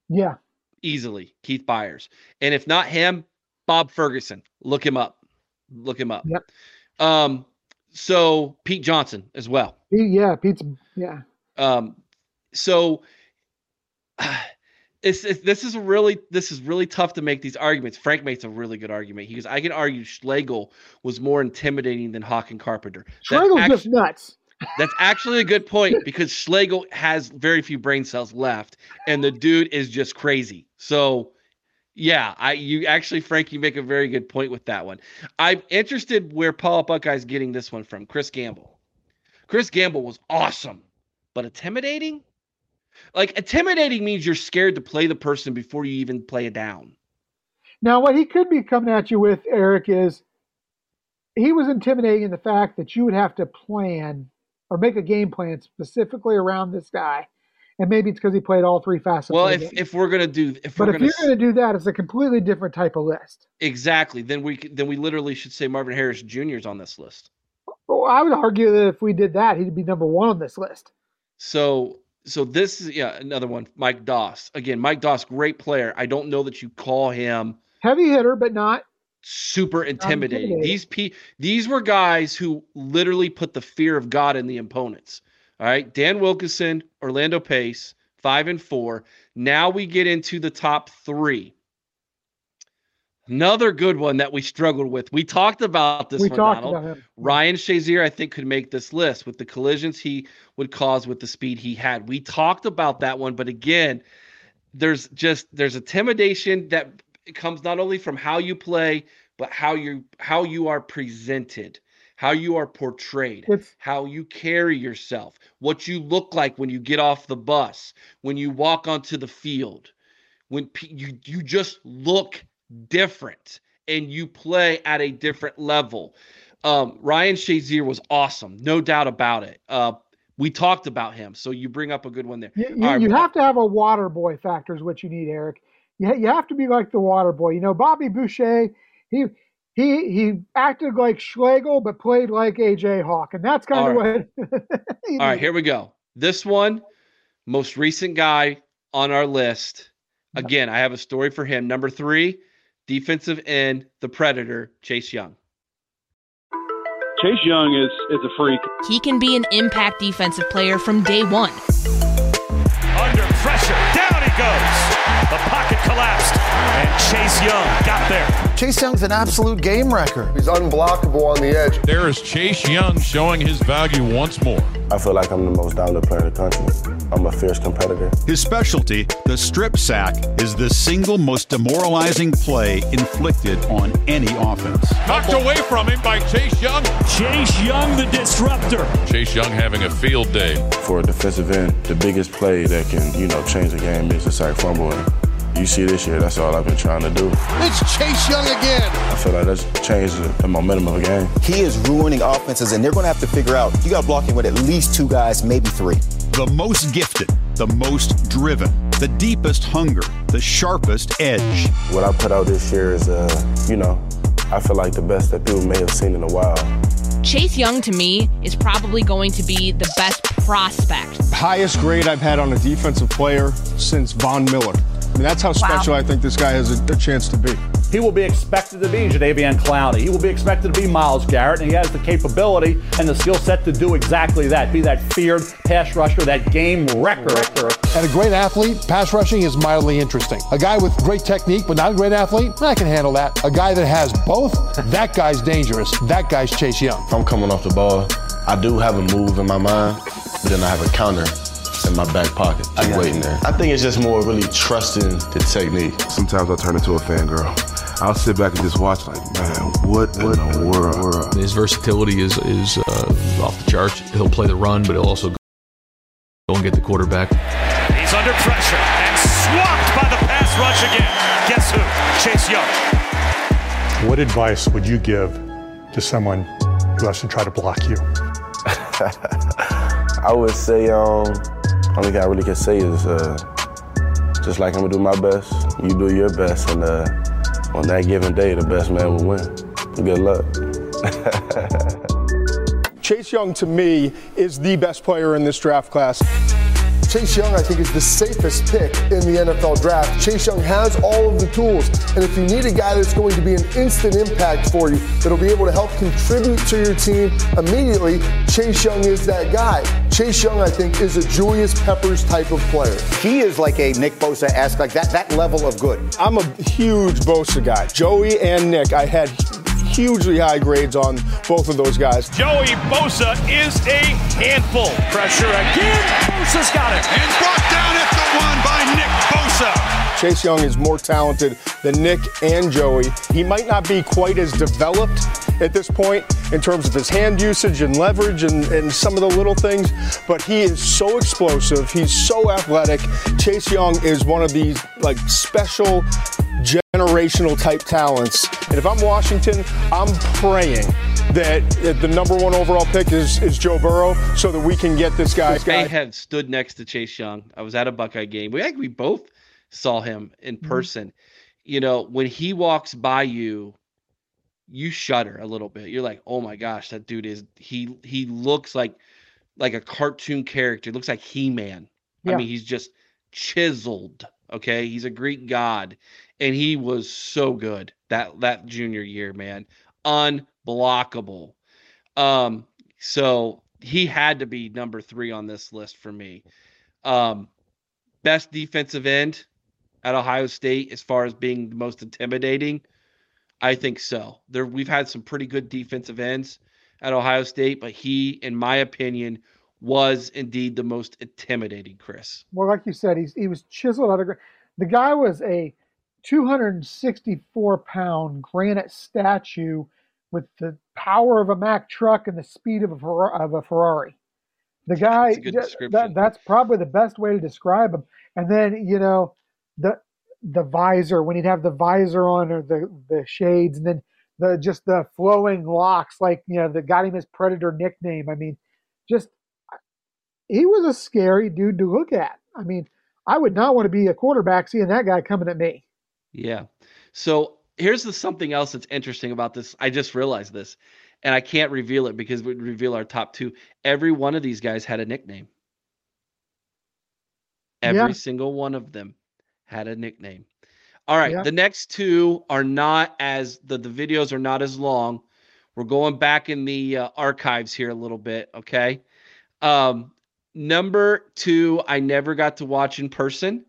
Yeah. Easily, Keith Byars. And if not him, Bob Ferguson. Look him up. Look him up. Yep. Um, so Pete Johnson as well. Yeah, Pete's yeah. Um, so it's, it's this is really this is really tough to make these arguments. Frank makes a really good argument. He goes, I can argue Schlegel was more intimidating than Hawk and Carpenter. Schlegel's just nuts. that's actually a good point because Schlegel has very few brain cells left, and the dude is just crazy. So, yeah, I you actually, Frank, you make a very good point with that one. I'm interested where Paul Buckeye's getting this one from. Chris Gamble. Chris Gamble was awesome, but intimidating. Like intimidating means you're scared to play the person before you even play it down. Now, what he could be coming at you with, Eric, is he was intimidating in the fact that you would have to plan or make a game plan specifically around this guy. And maybe it's because he played all three fast. Well, if, if we're gonna do if but if gonna you're going to do that, it's a completely different type of list. exactly, then we then we literally should say Marvin Harrison Jr. is on this list. Well, I would argue that if we did that, he'd be number one on this list. So so this is yeah another one. Mike Doss again. Mike Doss, great player. I don't know that you call him Heavy hitter, but not super intimidating. intimidating. These pe- these were guys who literally put the fear of God in the opponents. All right, Dan Wilkinson, Orlando Pace, five and four. Now we get into the top three. Another good one that we struggled with. We talked about this we one, talked Donald. about him. Ryan Shazier, I think, could make this list with the collisions he would cause with the speed he had. We talked about that one, but again, there's just there's intimidation that comes not only from how you play, but how you how you are presented, how you are portrayed, It's how you carry yourself, what you look like when you get off the bus, when you walk onto the field, when pe- you you just look different and you play at a different level. Um, Ryan Shazier was awesome, no doubt about it. Uh, we talked about him, so you bring up a good one there. you, you, right, you have to have a water boy factor is what you need, Eric. You, you have to be like the water boy. You know, Bobby Boucher, he he he acted like Schlegel but played like AJ Hawk, and that's kind All of what. All right, here we go. This one, most recent guy on our list. Again, I have a story for him. Number three, defensive end, the Predator, Chase Young. Chase Young is is a freak. He can be an impact defensive player from day one. Under pressure. Down he goes. The pocket collapsed. And Chase Young got there. Chase Young's an absolute game wrecker. He's unblockable on the edge. There is Chase Young showing his value once more. I feel like I'm the most dominant player in the country. I'm a fierce competitor. His specialty, the strip sack, is the single most demoralizing play inflicted on any offense. Knocked away from him by Chase Young. Chase Young, the disruptor. Chase Young having a field day. For a defensive end, the biggest play that can, you know, change the game is a sack fumble. And you see this year, that's all I've been trying to do. It's Chase Young again. I feel like that's changed the, the momentum of the game. He is ruining offenses, and they're going to have to figure out you got to block with at least two guys, maybe three. The most gifted, the most driven, the deepest hunger, the sharpest edge. What I put out this year is, uh, you know, I feel like the best that people may have seen in a while. Chase Young, to me, is probably going to be the best prospect. Highest grade I've had on a defensive player since Von Miller. I mean, that's how special I think this guy has a, a chance to be. He will be expected to be Jadeveon Clowney. He will be expected to be Myles Garrett, and he has the capability and the skill set to do exactly that. Be that feared pass rusher, that game wrecker. And a great athlete, pass rushing is mildly interesting. A guy with great technique but not a great athlete, I can handle that. A guy that has both, that guy's dangerous. That guy's Chase Young. If I'm coming off the ball, I do have a move in my mind, but then I have a counter in my back pocket, just waiting there. I think it's just more really trusting the technique. Sometimes I turn into a fangirl. I'll sit back and just watch, like, man, what in the world? His versatility is is uh, off the charts. He'll play the run, but he'll also go and get the quarterback. He's under pressure and swamped by the pass rush again. Guess who? Chase Young. What advice would you give to someone who has to try to block you? I would say, um, only thing I really can say is, uh, just like I'm gonna do my best, you do your best, and uh, on that given day, the best man will win. Good luck. Chase Young, to me, is the best player in this draft class. Chase Young, I think, is the safest pick in the NFL draft. Chase Young has all of the tools, and if you need a guy that's going to be an instant impact for you, that'll be able to help contribute to your team immediately, Chase Young is that guy. Chase Young, I think, is a Julius Peppers type of player. He is like a Nick Bosa-esque, like that, that level of good. I'm a huge Bosa guy. Joey and Nick, I had hugely high grades on both of those guys. Joey Bosa is a handful. Pressure again. Bosa's got it. And brought down at the one by Nick Bosa. Chase Young is more talented than Nick and Joey. He might not be quite as developed at this point in terms of his hand usage and leverage and, and some of the little things, but he is so explosive. He's so athletic. Chase Young is one of these like special generational type talents. And if I'm Washington, I'm praying that the number one overall pick is, is Joe Burrow so that we can get this guy. This I guy. have stood next to Chase Young. I was at a Buckeye game. We we both saw him in Mm-hmm. person. You know, when he walks by you, you shudder a little bit. You're like, "Oh my gosh, that dude is he he looks like like a cartoon character. He looks like He-Man. I mean, he's just chiseled, okay? He's a Greek god and he was so good that that junior year, man. Unblockable. Um so he had to be number 3 on this list for me. Um best defensive end at Ohio State as far as being the most intimidating? I think so. There we've had some pretty good defensive ends at Ohio State, but he, in my opinion, was indeed the most intimidating, Chris. Well, like you said, he's he was chiseled out of the guy was a 264 pound granite statue with the power of a Mack truck and the speed of a of a Ferrari. The guy, that's, a good description. That, that's probably the best way to describe him. And then you know the the visor when he'd have the visor on or the the shades and then the just the flowing locks like you know that got him his predator nickname. I mean, just he was a scary dude to look at. I mean, I would not want to be a quarterback seeing that guy coming at me. Yeah. So here's the something else that's interesting about this. I just realized this, and I can't reveal it because we'd reveal our top two. Every one of these guys had a nickname. Every Yeah. single one of them had a nickname. All right, Yeah. the next two are not as the the videos are not as long. We're going back in the uh, archives here a little bit, okay? Um, number two, I never got to watch in person.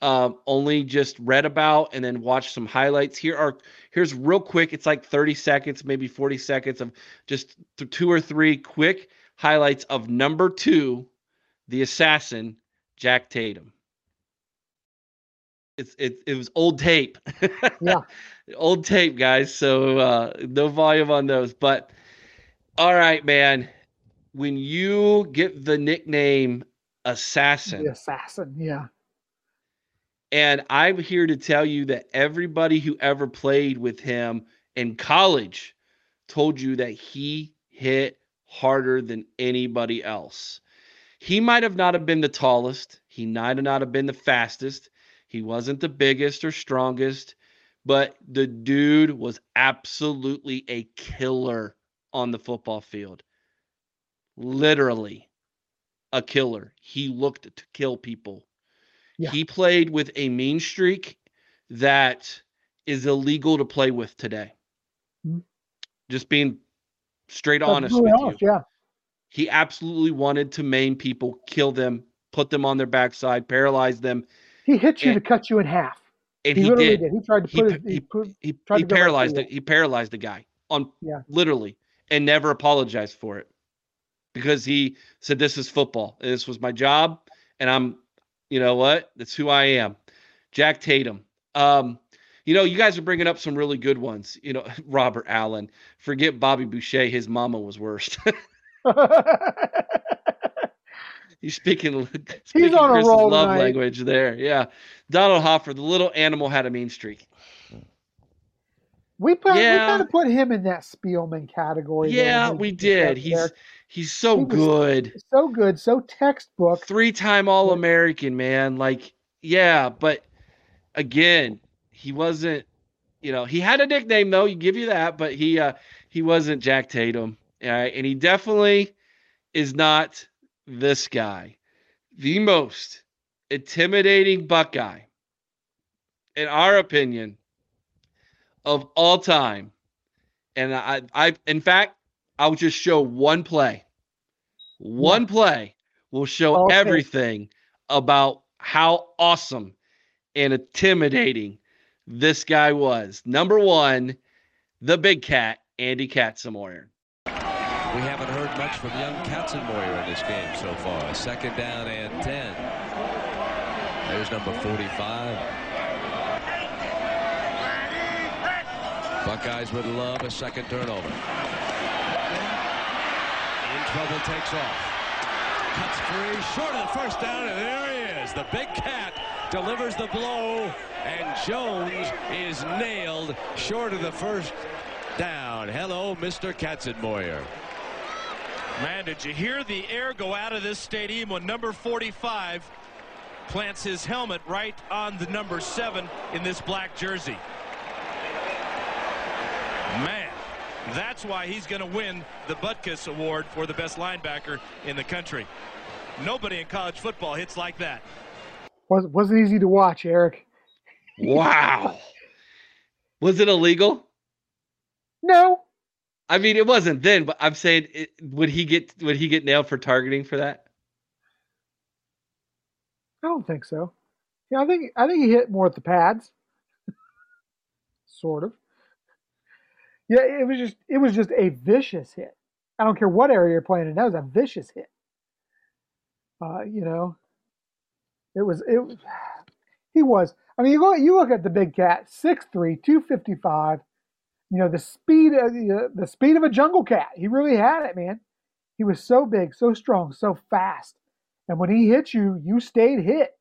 Um, only just read about and then watched some highlights. Here are here's real quick. It's like 30 seconds, maybe 40 seconds of just th- two or three quick highlights of number two, the assassin, Jack Tatum. It's it it was old tape. Yeah. old tape, guys. So uh no volume on those. But all right, man. When you get the nickname assassin, The assassin, yeah. And I'm here to tell you that everybody who ever played with him in college told you that he hit harder than anybody else. He might have not have been the tallest, he might have not have been the fastest, he wasn't the biggest or strongest, but the dude was absolutely a killer on the football field. Literally a killer. He looked to kill people. Yeah. He played with a mean streak that is illegal to play with today. Mhm. Just being straight That's honest with honest, you. Yeah. He absolutely wanted to maim people, kill them, put them on their backside, paralyze them, He hit you And- to cut you in half. and he, he, literally did. did. He tried to put pa- it. He, he- put, He, tried he to go right paralyzed it. He paralyzed the guy on Yeah. literally and never apologized for it because he said this is football. This was my job and I'm you know what? That's who I am. Jack Tatum. Um you know, you guys are bringing up some really good ones. You know, Robert Allen. Forget Bobby Boucher. His mama was worst. He's speaking, speaking on a Chris's roll love tonight. language there. Yeah. Donald Hoffer, the little animal had a mean streak. we put, we kind of put him in that Spielman category. Yeah, we did. He's there. He's so He good. so good, so textbook. Three-time All-American, man. Like, yeah, but again, he wasn't, you know, he had a nickname though, you give you that, but he uh he wasn't Jack Tatum. All right, and he definitely is not this guy. The most intimidating Buckeye, in our opinion, of all time. And I, I, in fact, I'll just show one play. One play will show Okay. everything about how awesome and intimidating this guy was. Number one, the big cat, Andy Katzenmoyer. We haven't heard much from young Katzenmoyer in this game so far. Second down and 10. There's number 45. Buckeyes would love a second turnover. Trouble takes off. Cuts free, short of the first down, and there he is. The big cat delivers the blow, and Jones is nailed short of the first down. Hello, Mr. Katzenmoyer. Man, did you hear the air go out of this stadium when number 45 plants his helmet right on the number seven in this black jersey? Man, that's why he's going to win the Butkus Award for the best linebacker in the country. Nobody in college football hits like that. Was wasn't easy to watch, Eric. Wow. Was it illegal? No. I mean, it wasn't then, but I'm saying, it, would he get would he get nailed for targeting for that? I don't think so. Yeah, I think I think he hit more at the pads. sort of. Yeah, it was just it was just a vicious hit. I don't care what area you're playing in. That was a vicious hit. Uh, you know, it was it. He was. I mean, you look you look at the big cat, 6'3", 255. You know the speed of the, the speed of a jungle cat. He really had it, man. He was so big, so strong, so fast, and when he hit you, you stayed hit.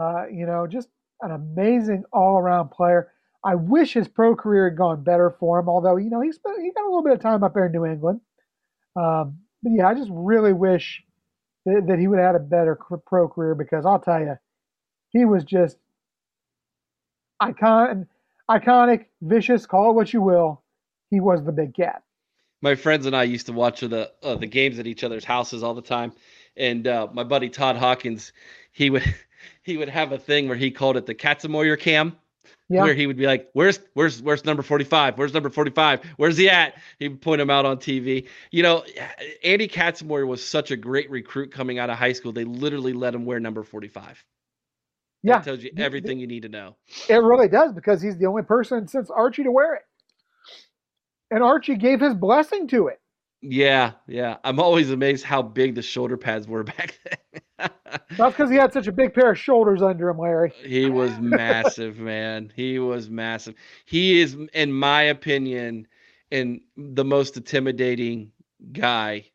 Uh, you know, just an amazing all around player. I wish his pro career had gone better for him. Although you know he spent he got a little bit of time up there in New England. Um, but yeah, I just really wish that, that he would have had a better pro career because I'll tell you, he was just icon, iconic, vicious. Call it what you will. He was the big cat. My friends and I used to watch the uh, the games at each other's houses all the time, and uh, my buddy Todd Hawkins, he would he would have a thing where he called it the Katzenmoyer cam. Yeah. Where he would be like, "Where's where's where's number 45? Where's number 45? Where's he at?" He would point him out on TV. You know, Andy Katzenmoyer was such a great recruit coming out of high school. They literally let him wear number 45. Yeah, that tells you everything you need to know. It really does because he's the only person since Archie to wear it, and Archie gave his blessing to it. Yeah, yeah. I'm always amazed how big the shoulder pads were back then. That's because he had such a big pair of shoulders under him, Larry. He was massive, man. He was massive. He is, in my opinion, in the most intimidating guy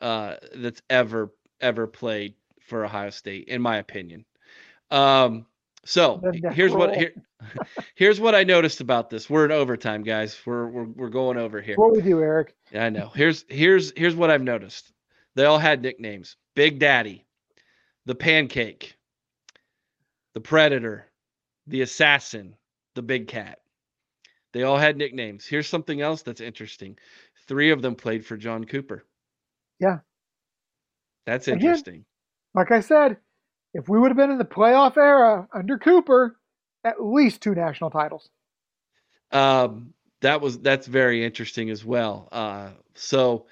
uh, that's ever ever played for Ohio State, in my opinion. Um, so here's what here, here's what I noticed about this. We're in overtime, guys. We're we're we're going over here. What we do, Eric? Yeah, I know. Here's here's here's what I've noticed. They all had nicknames. Big Daddy, the Pancake, the Predator, the Assassin, the Big Cat. They all had nicknames. Here's something else that's interesting. Three of them played for John Cooper. Yeah. That's interesting. Again, like I said, if we would have been in the playoff era under Cooper, at least two national titles. Um, that was that's very interesting as well. Uh, so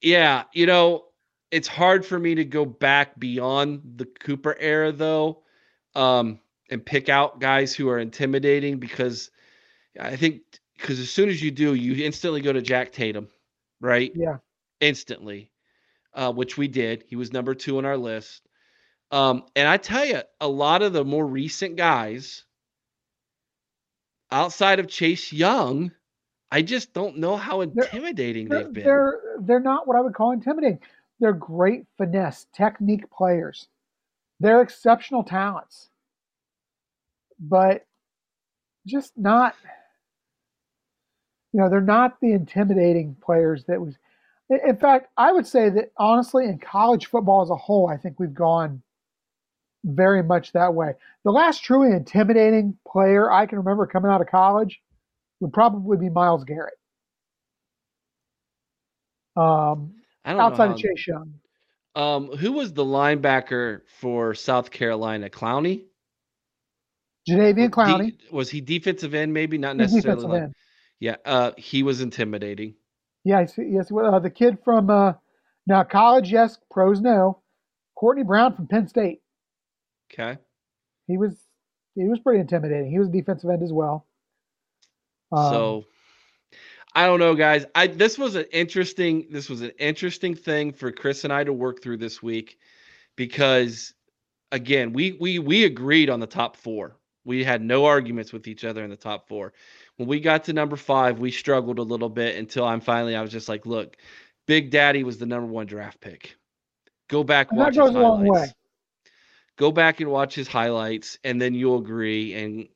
yeah, you know, it's hard for me to go back beyond the Cooper era though, um, and pick out guys who are intimidating because I think because as soon as you do, you instantly go to Jack Tatum, right? Yeah, instantly, uh, which we did. He was number two on our list. Um, and I tell you, a lot of the more recent guys outside of Chase Young, I just don't know how intimidating they're, they've been. They're they're not what I would call intimidating. They're great finesse, technique players. They're exceptional talents. But just not you know, they're not the intimidating players that was in fact, I would say that honestly in college football as a whole, I think we've gone very much that way. The last truly intimidating player I can remember coming out of college would probably be Myles Garrett. Um, outside of Chase Young. Um, who was the linebacker for South Carolina? Clowney. Jadeveon Clowney. De- was he defensive end? Maybe not necessarily. Like, yeah, uh, he was intimidating. Yeah, I see. Yes, yes. Uh, the kid from uh, now college, yes. Pros, no. Courtney Brown from Penn State. Okay. He was he was pretty intimidating. He was a defensive end as well. Um, so I don't know, guys. I this was an interesting this was an interesting thing for Chris and I to work through this week because again, we we we agreed on the top 4. We had no arguments with each other in the top 4. When we got to number 5, we struggled a little bit until I'm finally I was just like, look, Big Daddy was the number 1 draft pick. Go back and watch that goes a long way. Go back and watch his highlights and then you'll agree and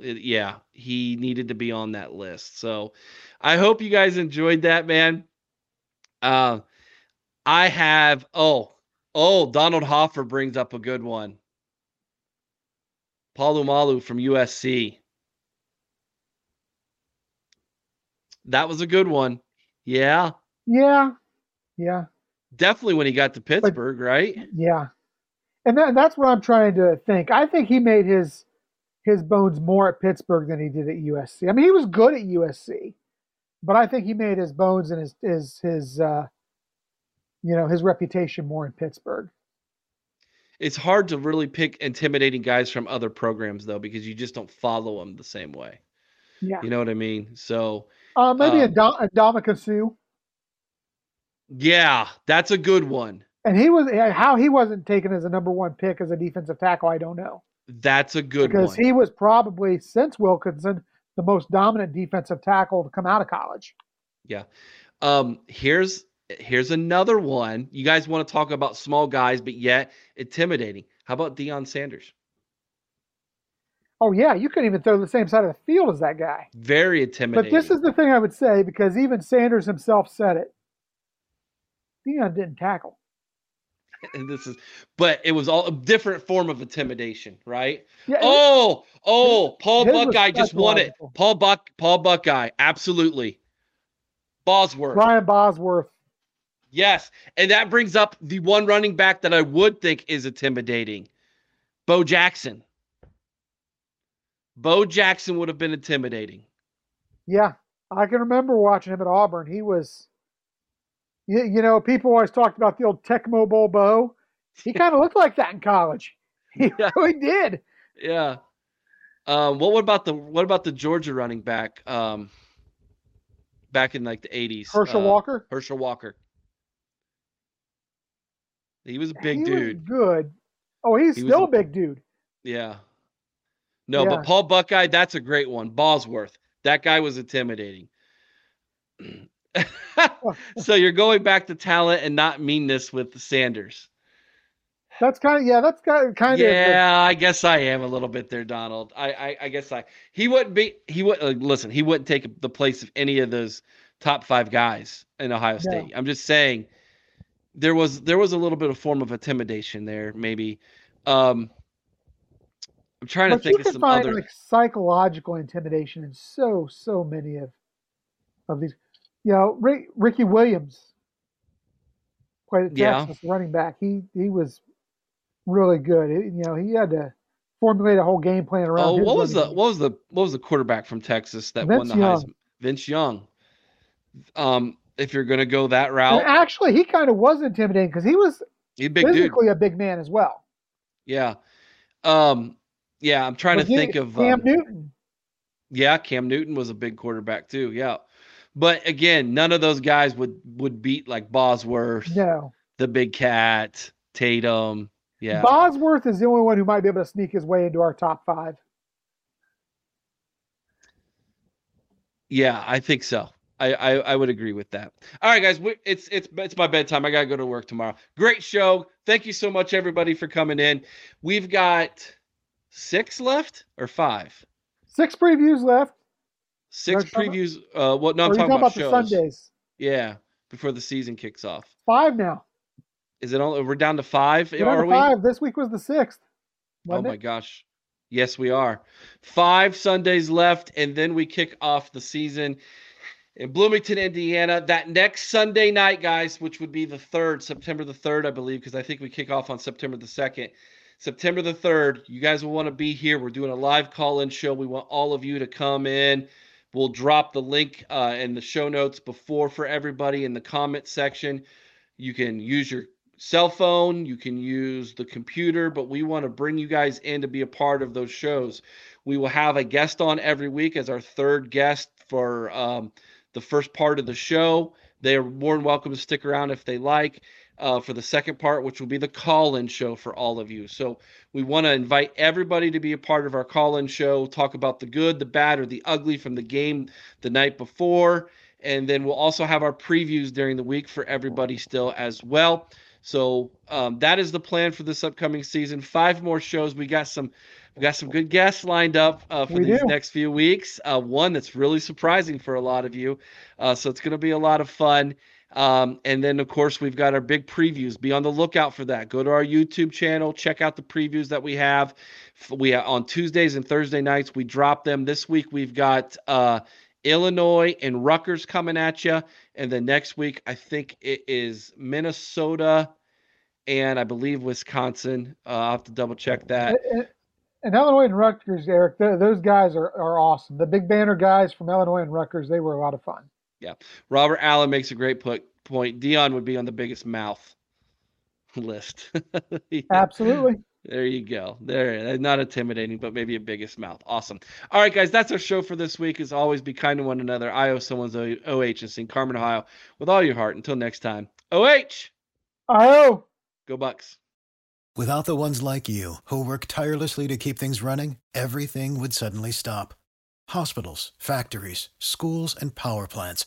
it- yeah, he needed to be on that list. So I hope you guys enjoyed that, man. Uh, I have oh oh Donald Hoffer brings up a good one. Polamalu from USC. That was a good one. Yeah, Yeah, yeah, definitely when he got to Pittsburgh, right? yeah. And that, that's what I'm trying to think. I think he made his his bones more at Pittsburgh than he did at USC. I mean, he was good at USC, but I think he made his bones and his his his uh, you know his reputation more in Pittsburgh. It's hard to really pick intimidating guys from other programs though because you just don't follow them the same way. Yeah. You know what I mean? So Uh, maybe Um, Adom- Ndamukong Suh. yeah, that's a good one. And he was how he wasn't taken as a number one pick as a defensive tackle. I don't know That's a good because one. he was probably since Wilkinson the most dominant defensive tackle to come out of college. Yeah. Um, here's here's another one. You guys want to talk about small guys, but yet intimidating. How about Deion Sanders? Oh yeah, you couldn't even throw the same side of the field as that guy. Very intimidating. But this is the thing I would say because even Sanders himself said it. Deion didn't tackle. and this is but it was all a different form of intimidation, right? Yeah, oh, oh, Paul Buckeye just won it. Paul Buck Paul Buckeye, absolutely. Bosworth. Brian Bosworth. Yes. And that brings up the one running back that I would think is intimidating. Bo Jackson. Bo Jackson would have been intimidating. Yeah, I can remember watching him at Auburn. He was, you, you know, people always talked about the old Tecmo Bowl Bo. He kind of looked like that in college. He really did. Yeah. Um, what about the what about the Georgia running back? Um, back in like the eighties. Herschel Walker? Herschel Walker. He was a big he dude. Was good. Oh, he's He still a- a big dude. Yeah. No, Yeah. but Paul Buckeye, that's a great one. Bosworth, that guy was intimidating. so you're going back to talent and not meanness with Sanders. That's kind of yeah. That's kind of kind of Yeah, I guess I am a little bit there, Donald. I, I, I guess I. He wouldn't be. He would uh, listen. He wouldn't take the place of any of those top five guys in Ohio State. I'm just saying, there was there was a little bit of form of intimidation there, maybe. Um, I'm trying to think you of can some find other. like psychological intimidation in so so many of of these. You know, Rick, Ricky Williams played at Yeah. Texas running back. He he was really good. It- you know, he had to formulate a whole game plan around. Oh, what was the running what was the what was the quarterback from Texas that Vince won the Young. Heisman? Vince Young. Um, if you're gonna go that And route, actually, he kind of was intimidating because he was he's a big dude. physically a big man as well. Yeah. Um, yeah, I'm trying to he- think of Cam um, Newton. Yeah, Cam Newton was a big quarterback too. Yeah. But again, none of those guys would would beat like Bosworth, No, the big cat, Tatum. Yeah. Bosworth is the only one who might be able to sneak his way into our top five. Yeah, I think so. I, I, I would agree with that. All right, guys, we, it's it's it's my bedtime. I gotta go to work tomorrow. Great show. Thank you so much, everybody, for coming in. We've got six left or five. Six previews left. Six talking- previews. Uh, well, no, I'm talking about, shows. Sundays. Yeah, before the season kicks off. Five now. Is it all? We're down to 5 We're down are to we? five. This week was the sixth. Oh my it? gosh. Yes, we are. Five Sundays left, and then we kick off the season in Bloomington, Indiana. That next Sunday night, guys, which would be the third, September the third, I believe, because I think we kick off on September the second. September the third, you guys will want to be here. We're doing a live call-in show. We want all of you to come in. We'll drop the link uh, in the show notes before for everybody in the comment section. You can use your cell phone, you can use the computer, but we want to bring you guys in to be a part of those shows. We will have a guest on every week as our third guest for um, the first part of the show. They are more than welcome to stick around if they like uh, for the second part, which will be the call in show for all of you. So we want to invite everybody to be a part of our call in show, talk about the good, the bad, or the ugly from the game the night before. And then we'll also have our previews during the week for everybody still as well. So um, that is the plan for this upcoming season. Five more shows. We got some We got some good guests lined up uh, for We these do. next few weeks. Uh, one that's really surprising for a lot of you. Uh, so it's going to be a lot of fun. Um, and then, of course, we've got our big previews. Be on the lookout for that. Go to our YouTube channel, check out the previews that we have. We on Tuesdays and Thursday nights we drop them. This week we've got uh, Illinois and Rutgers coming at you, and then next week I think it is Minnesota and I believe Wisconsin. Uh, I'll have to double check that. And, and Illinois and Rutgers, Eric, th- those guys are, are awesome. The big banner guys from Illinois and Rutgers, they were a lot of fun. Yeah. Robert Allen makes a great put, point. Deion would be on the biggest mouth list. Absolutely. There you go. There, uh, not intimidating, but maybe a biggest mouth. Awesome. All right, guys, that's our show for this week. As always, be kind to one another. I owe someone's OH in St. Carmen, Ohio, with all your heart. Until next time, OH. Oh. Go Bucks. Without the ones like you, who work tirelessly to keep things running, everything would suddenly stop. Hospitals, factories, schools, and power plants,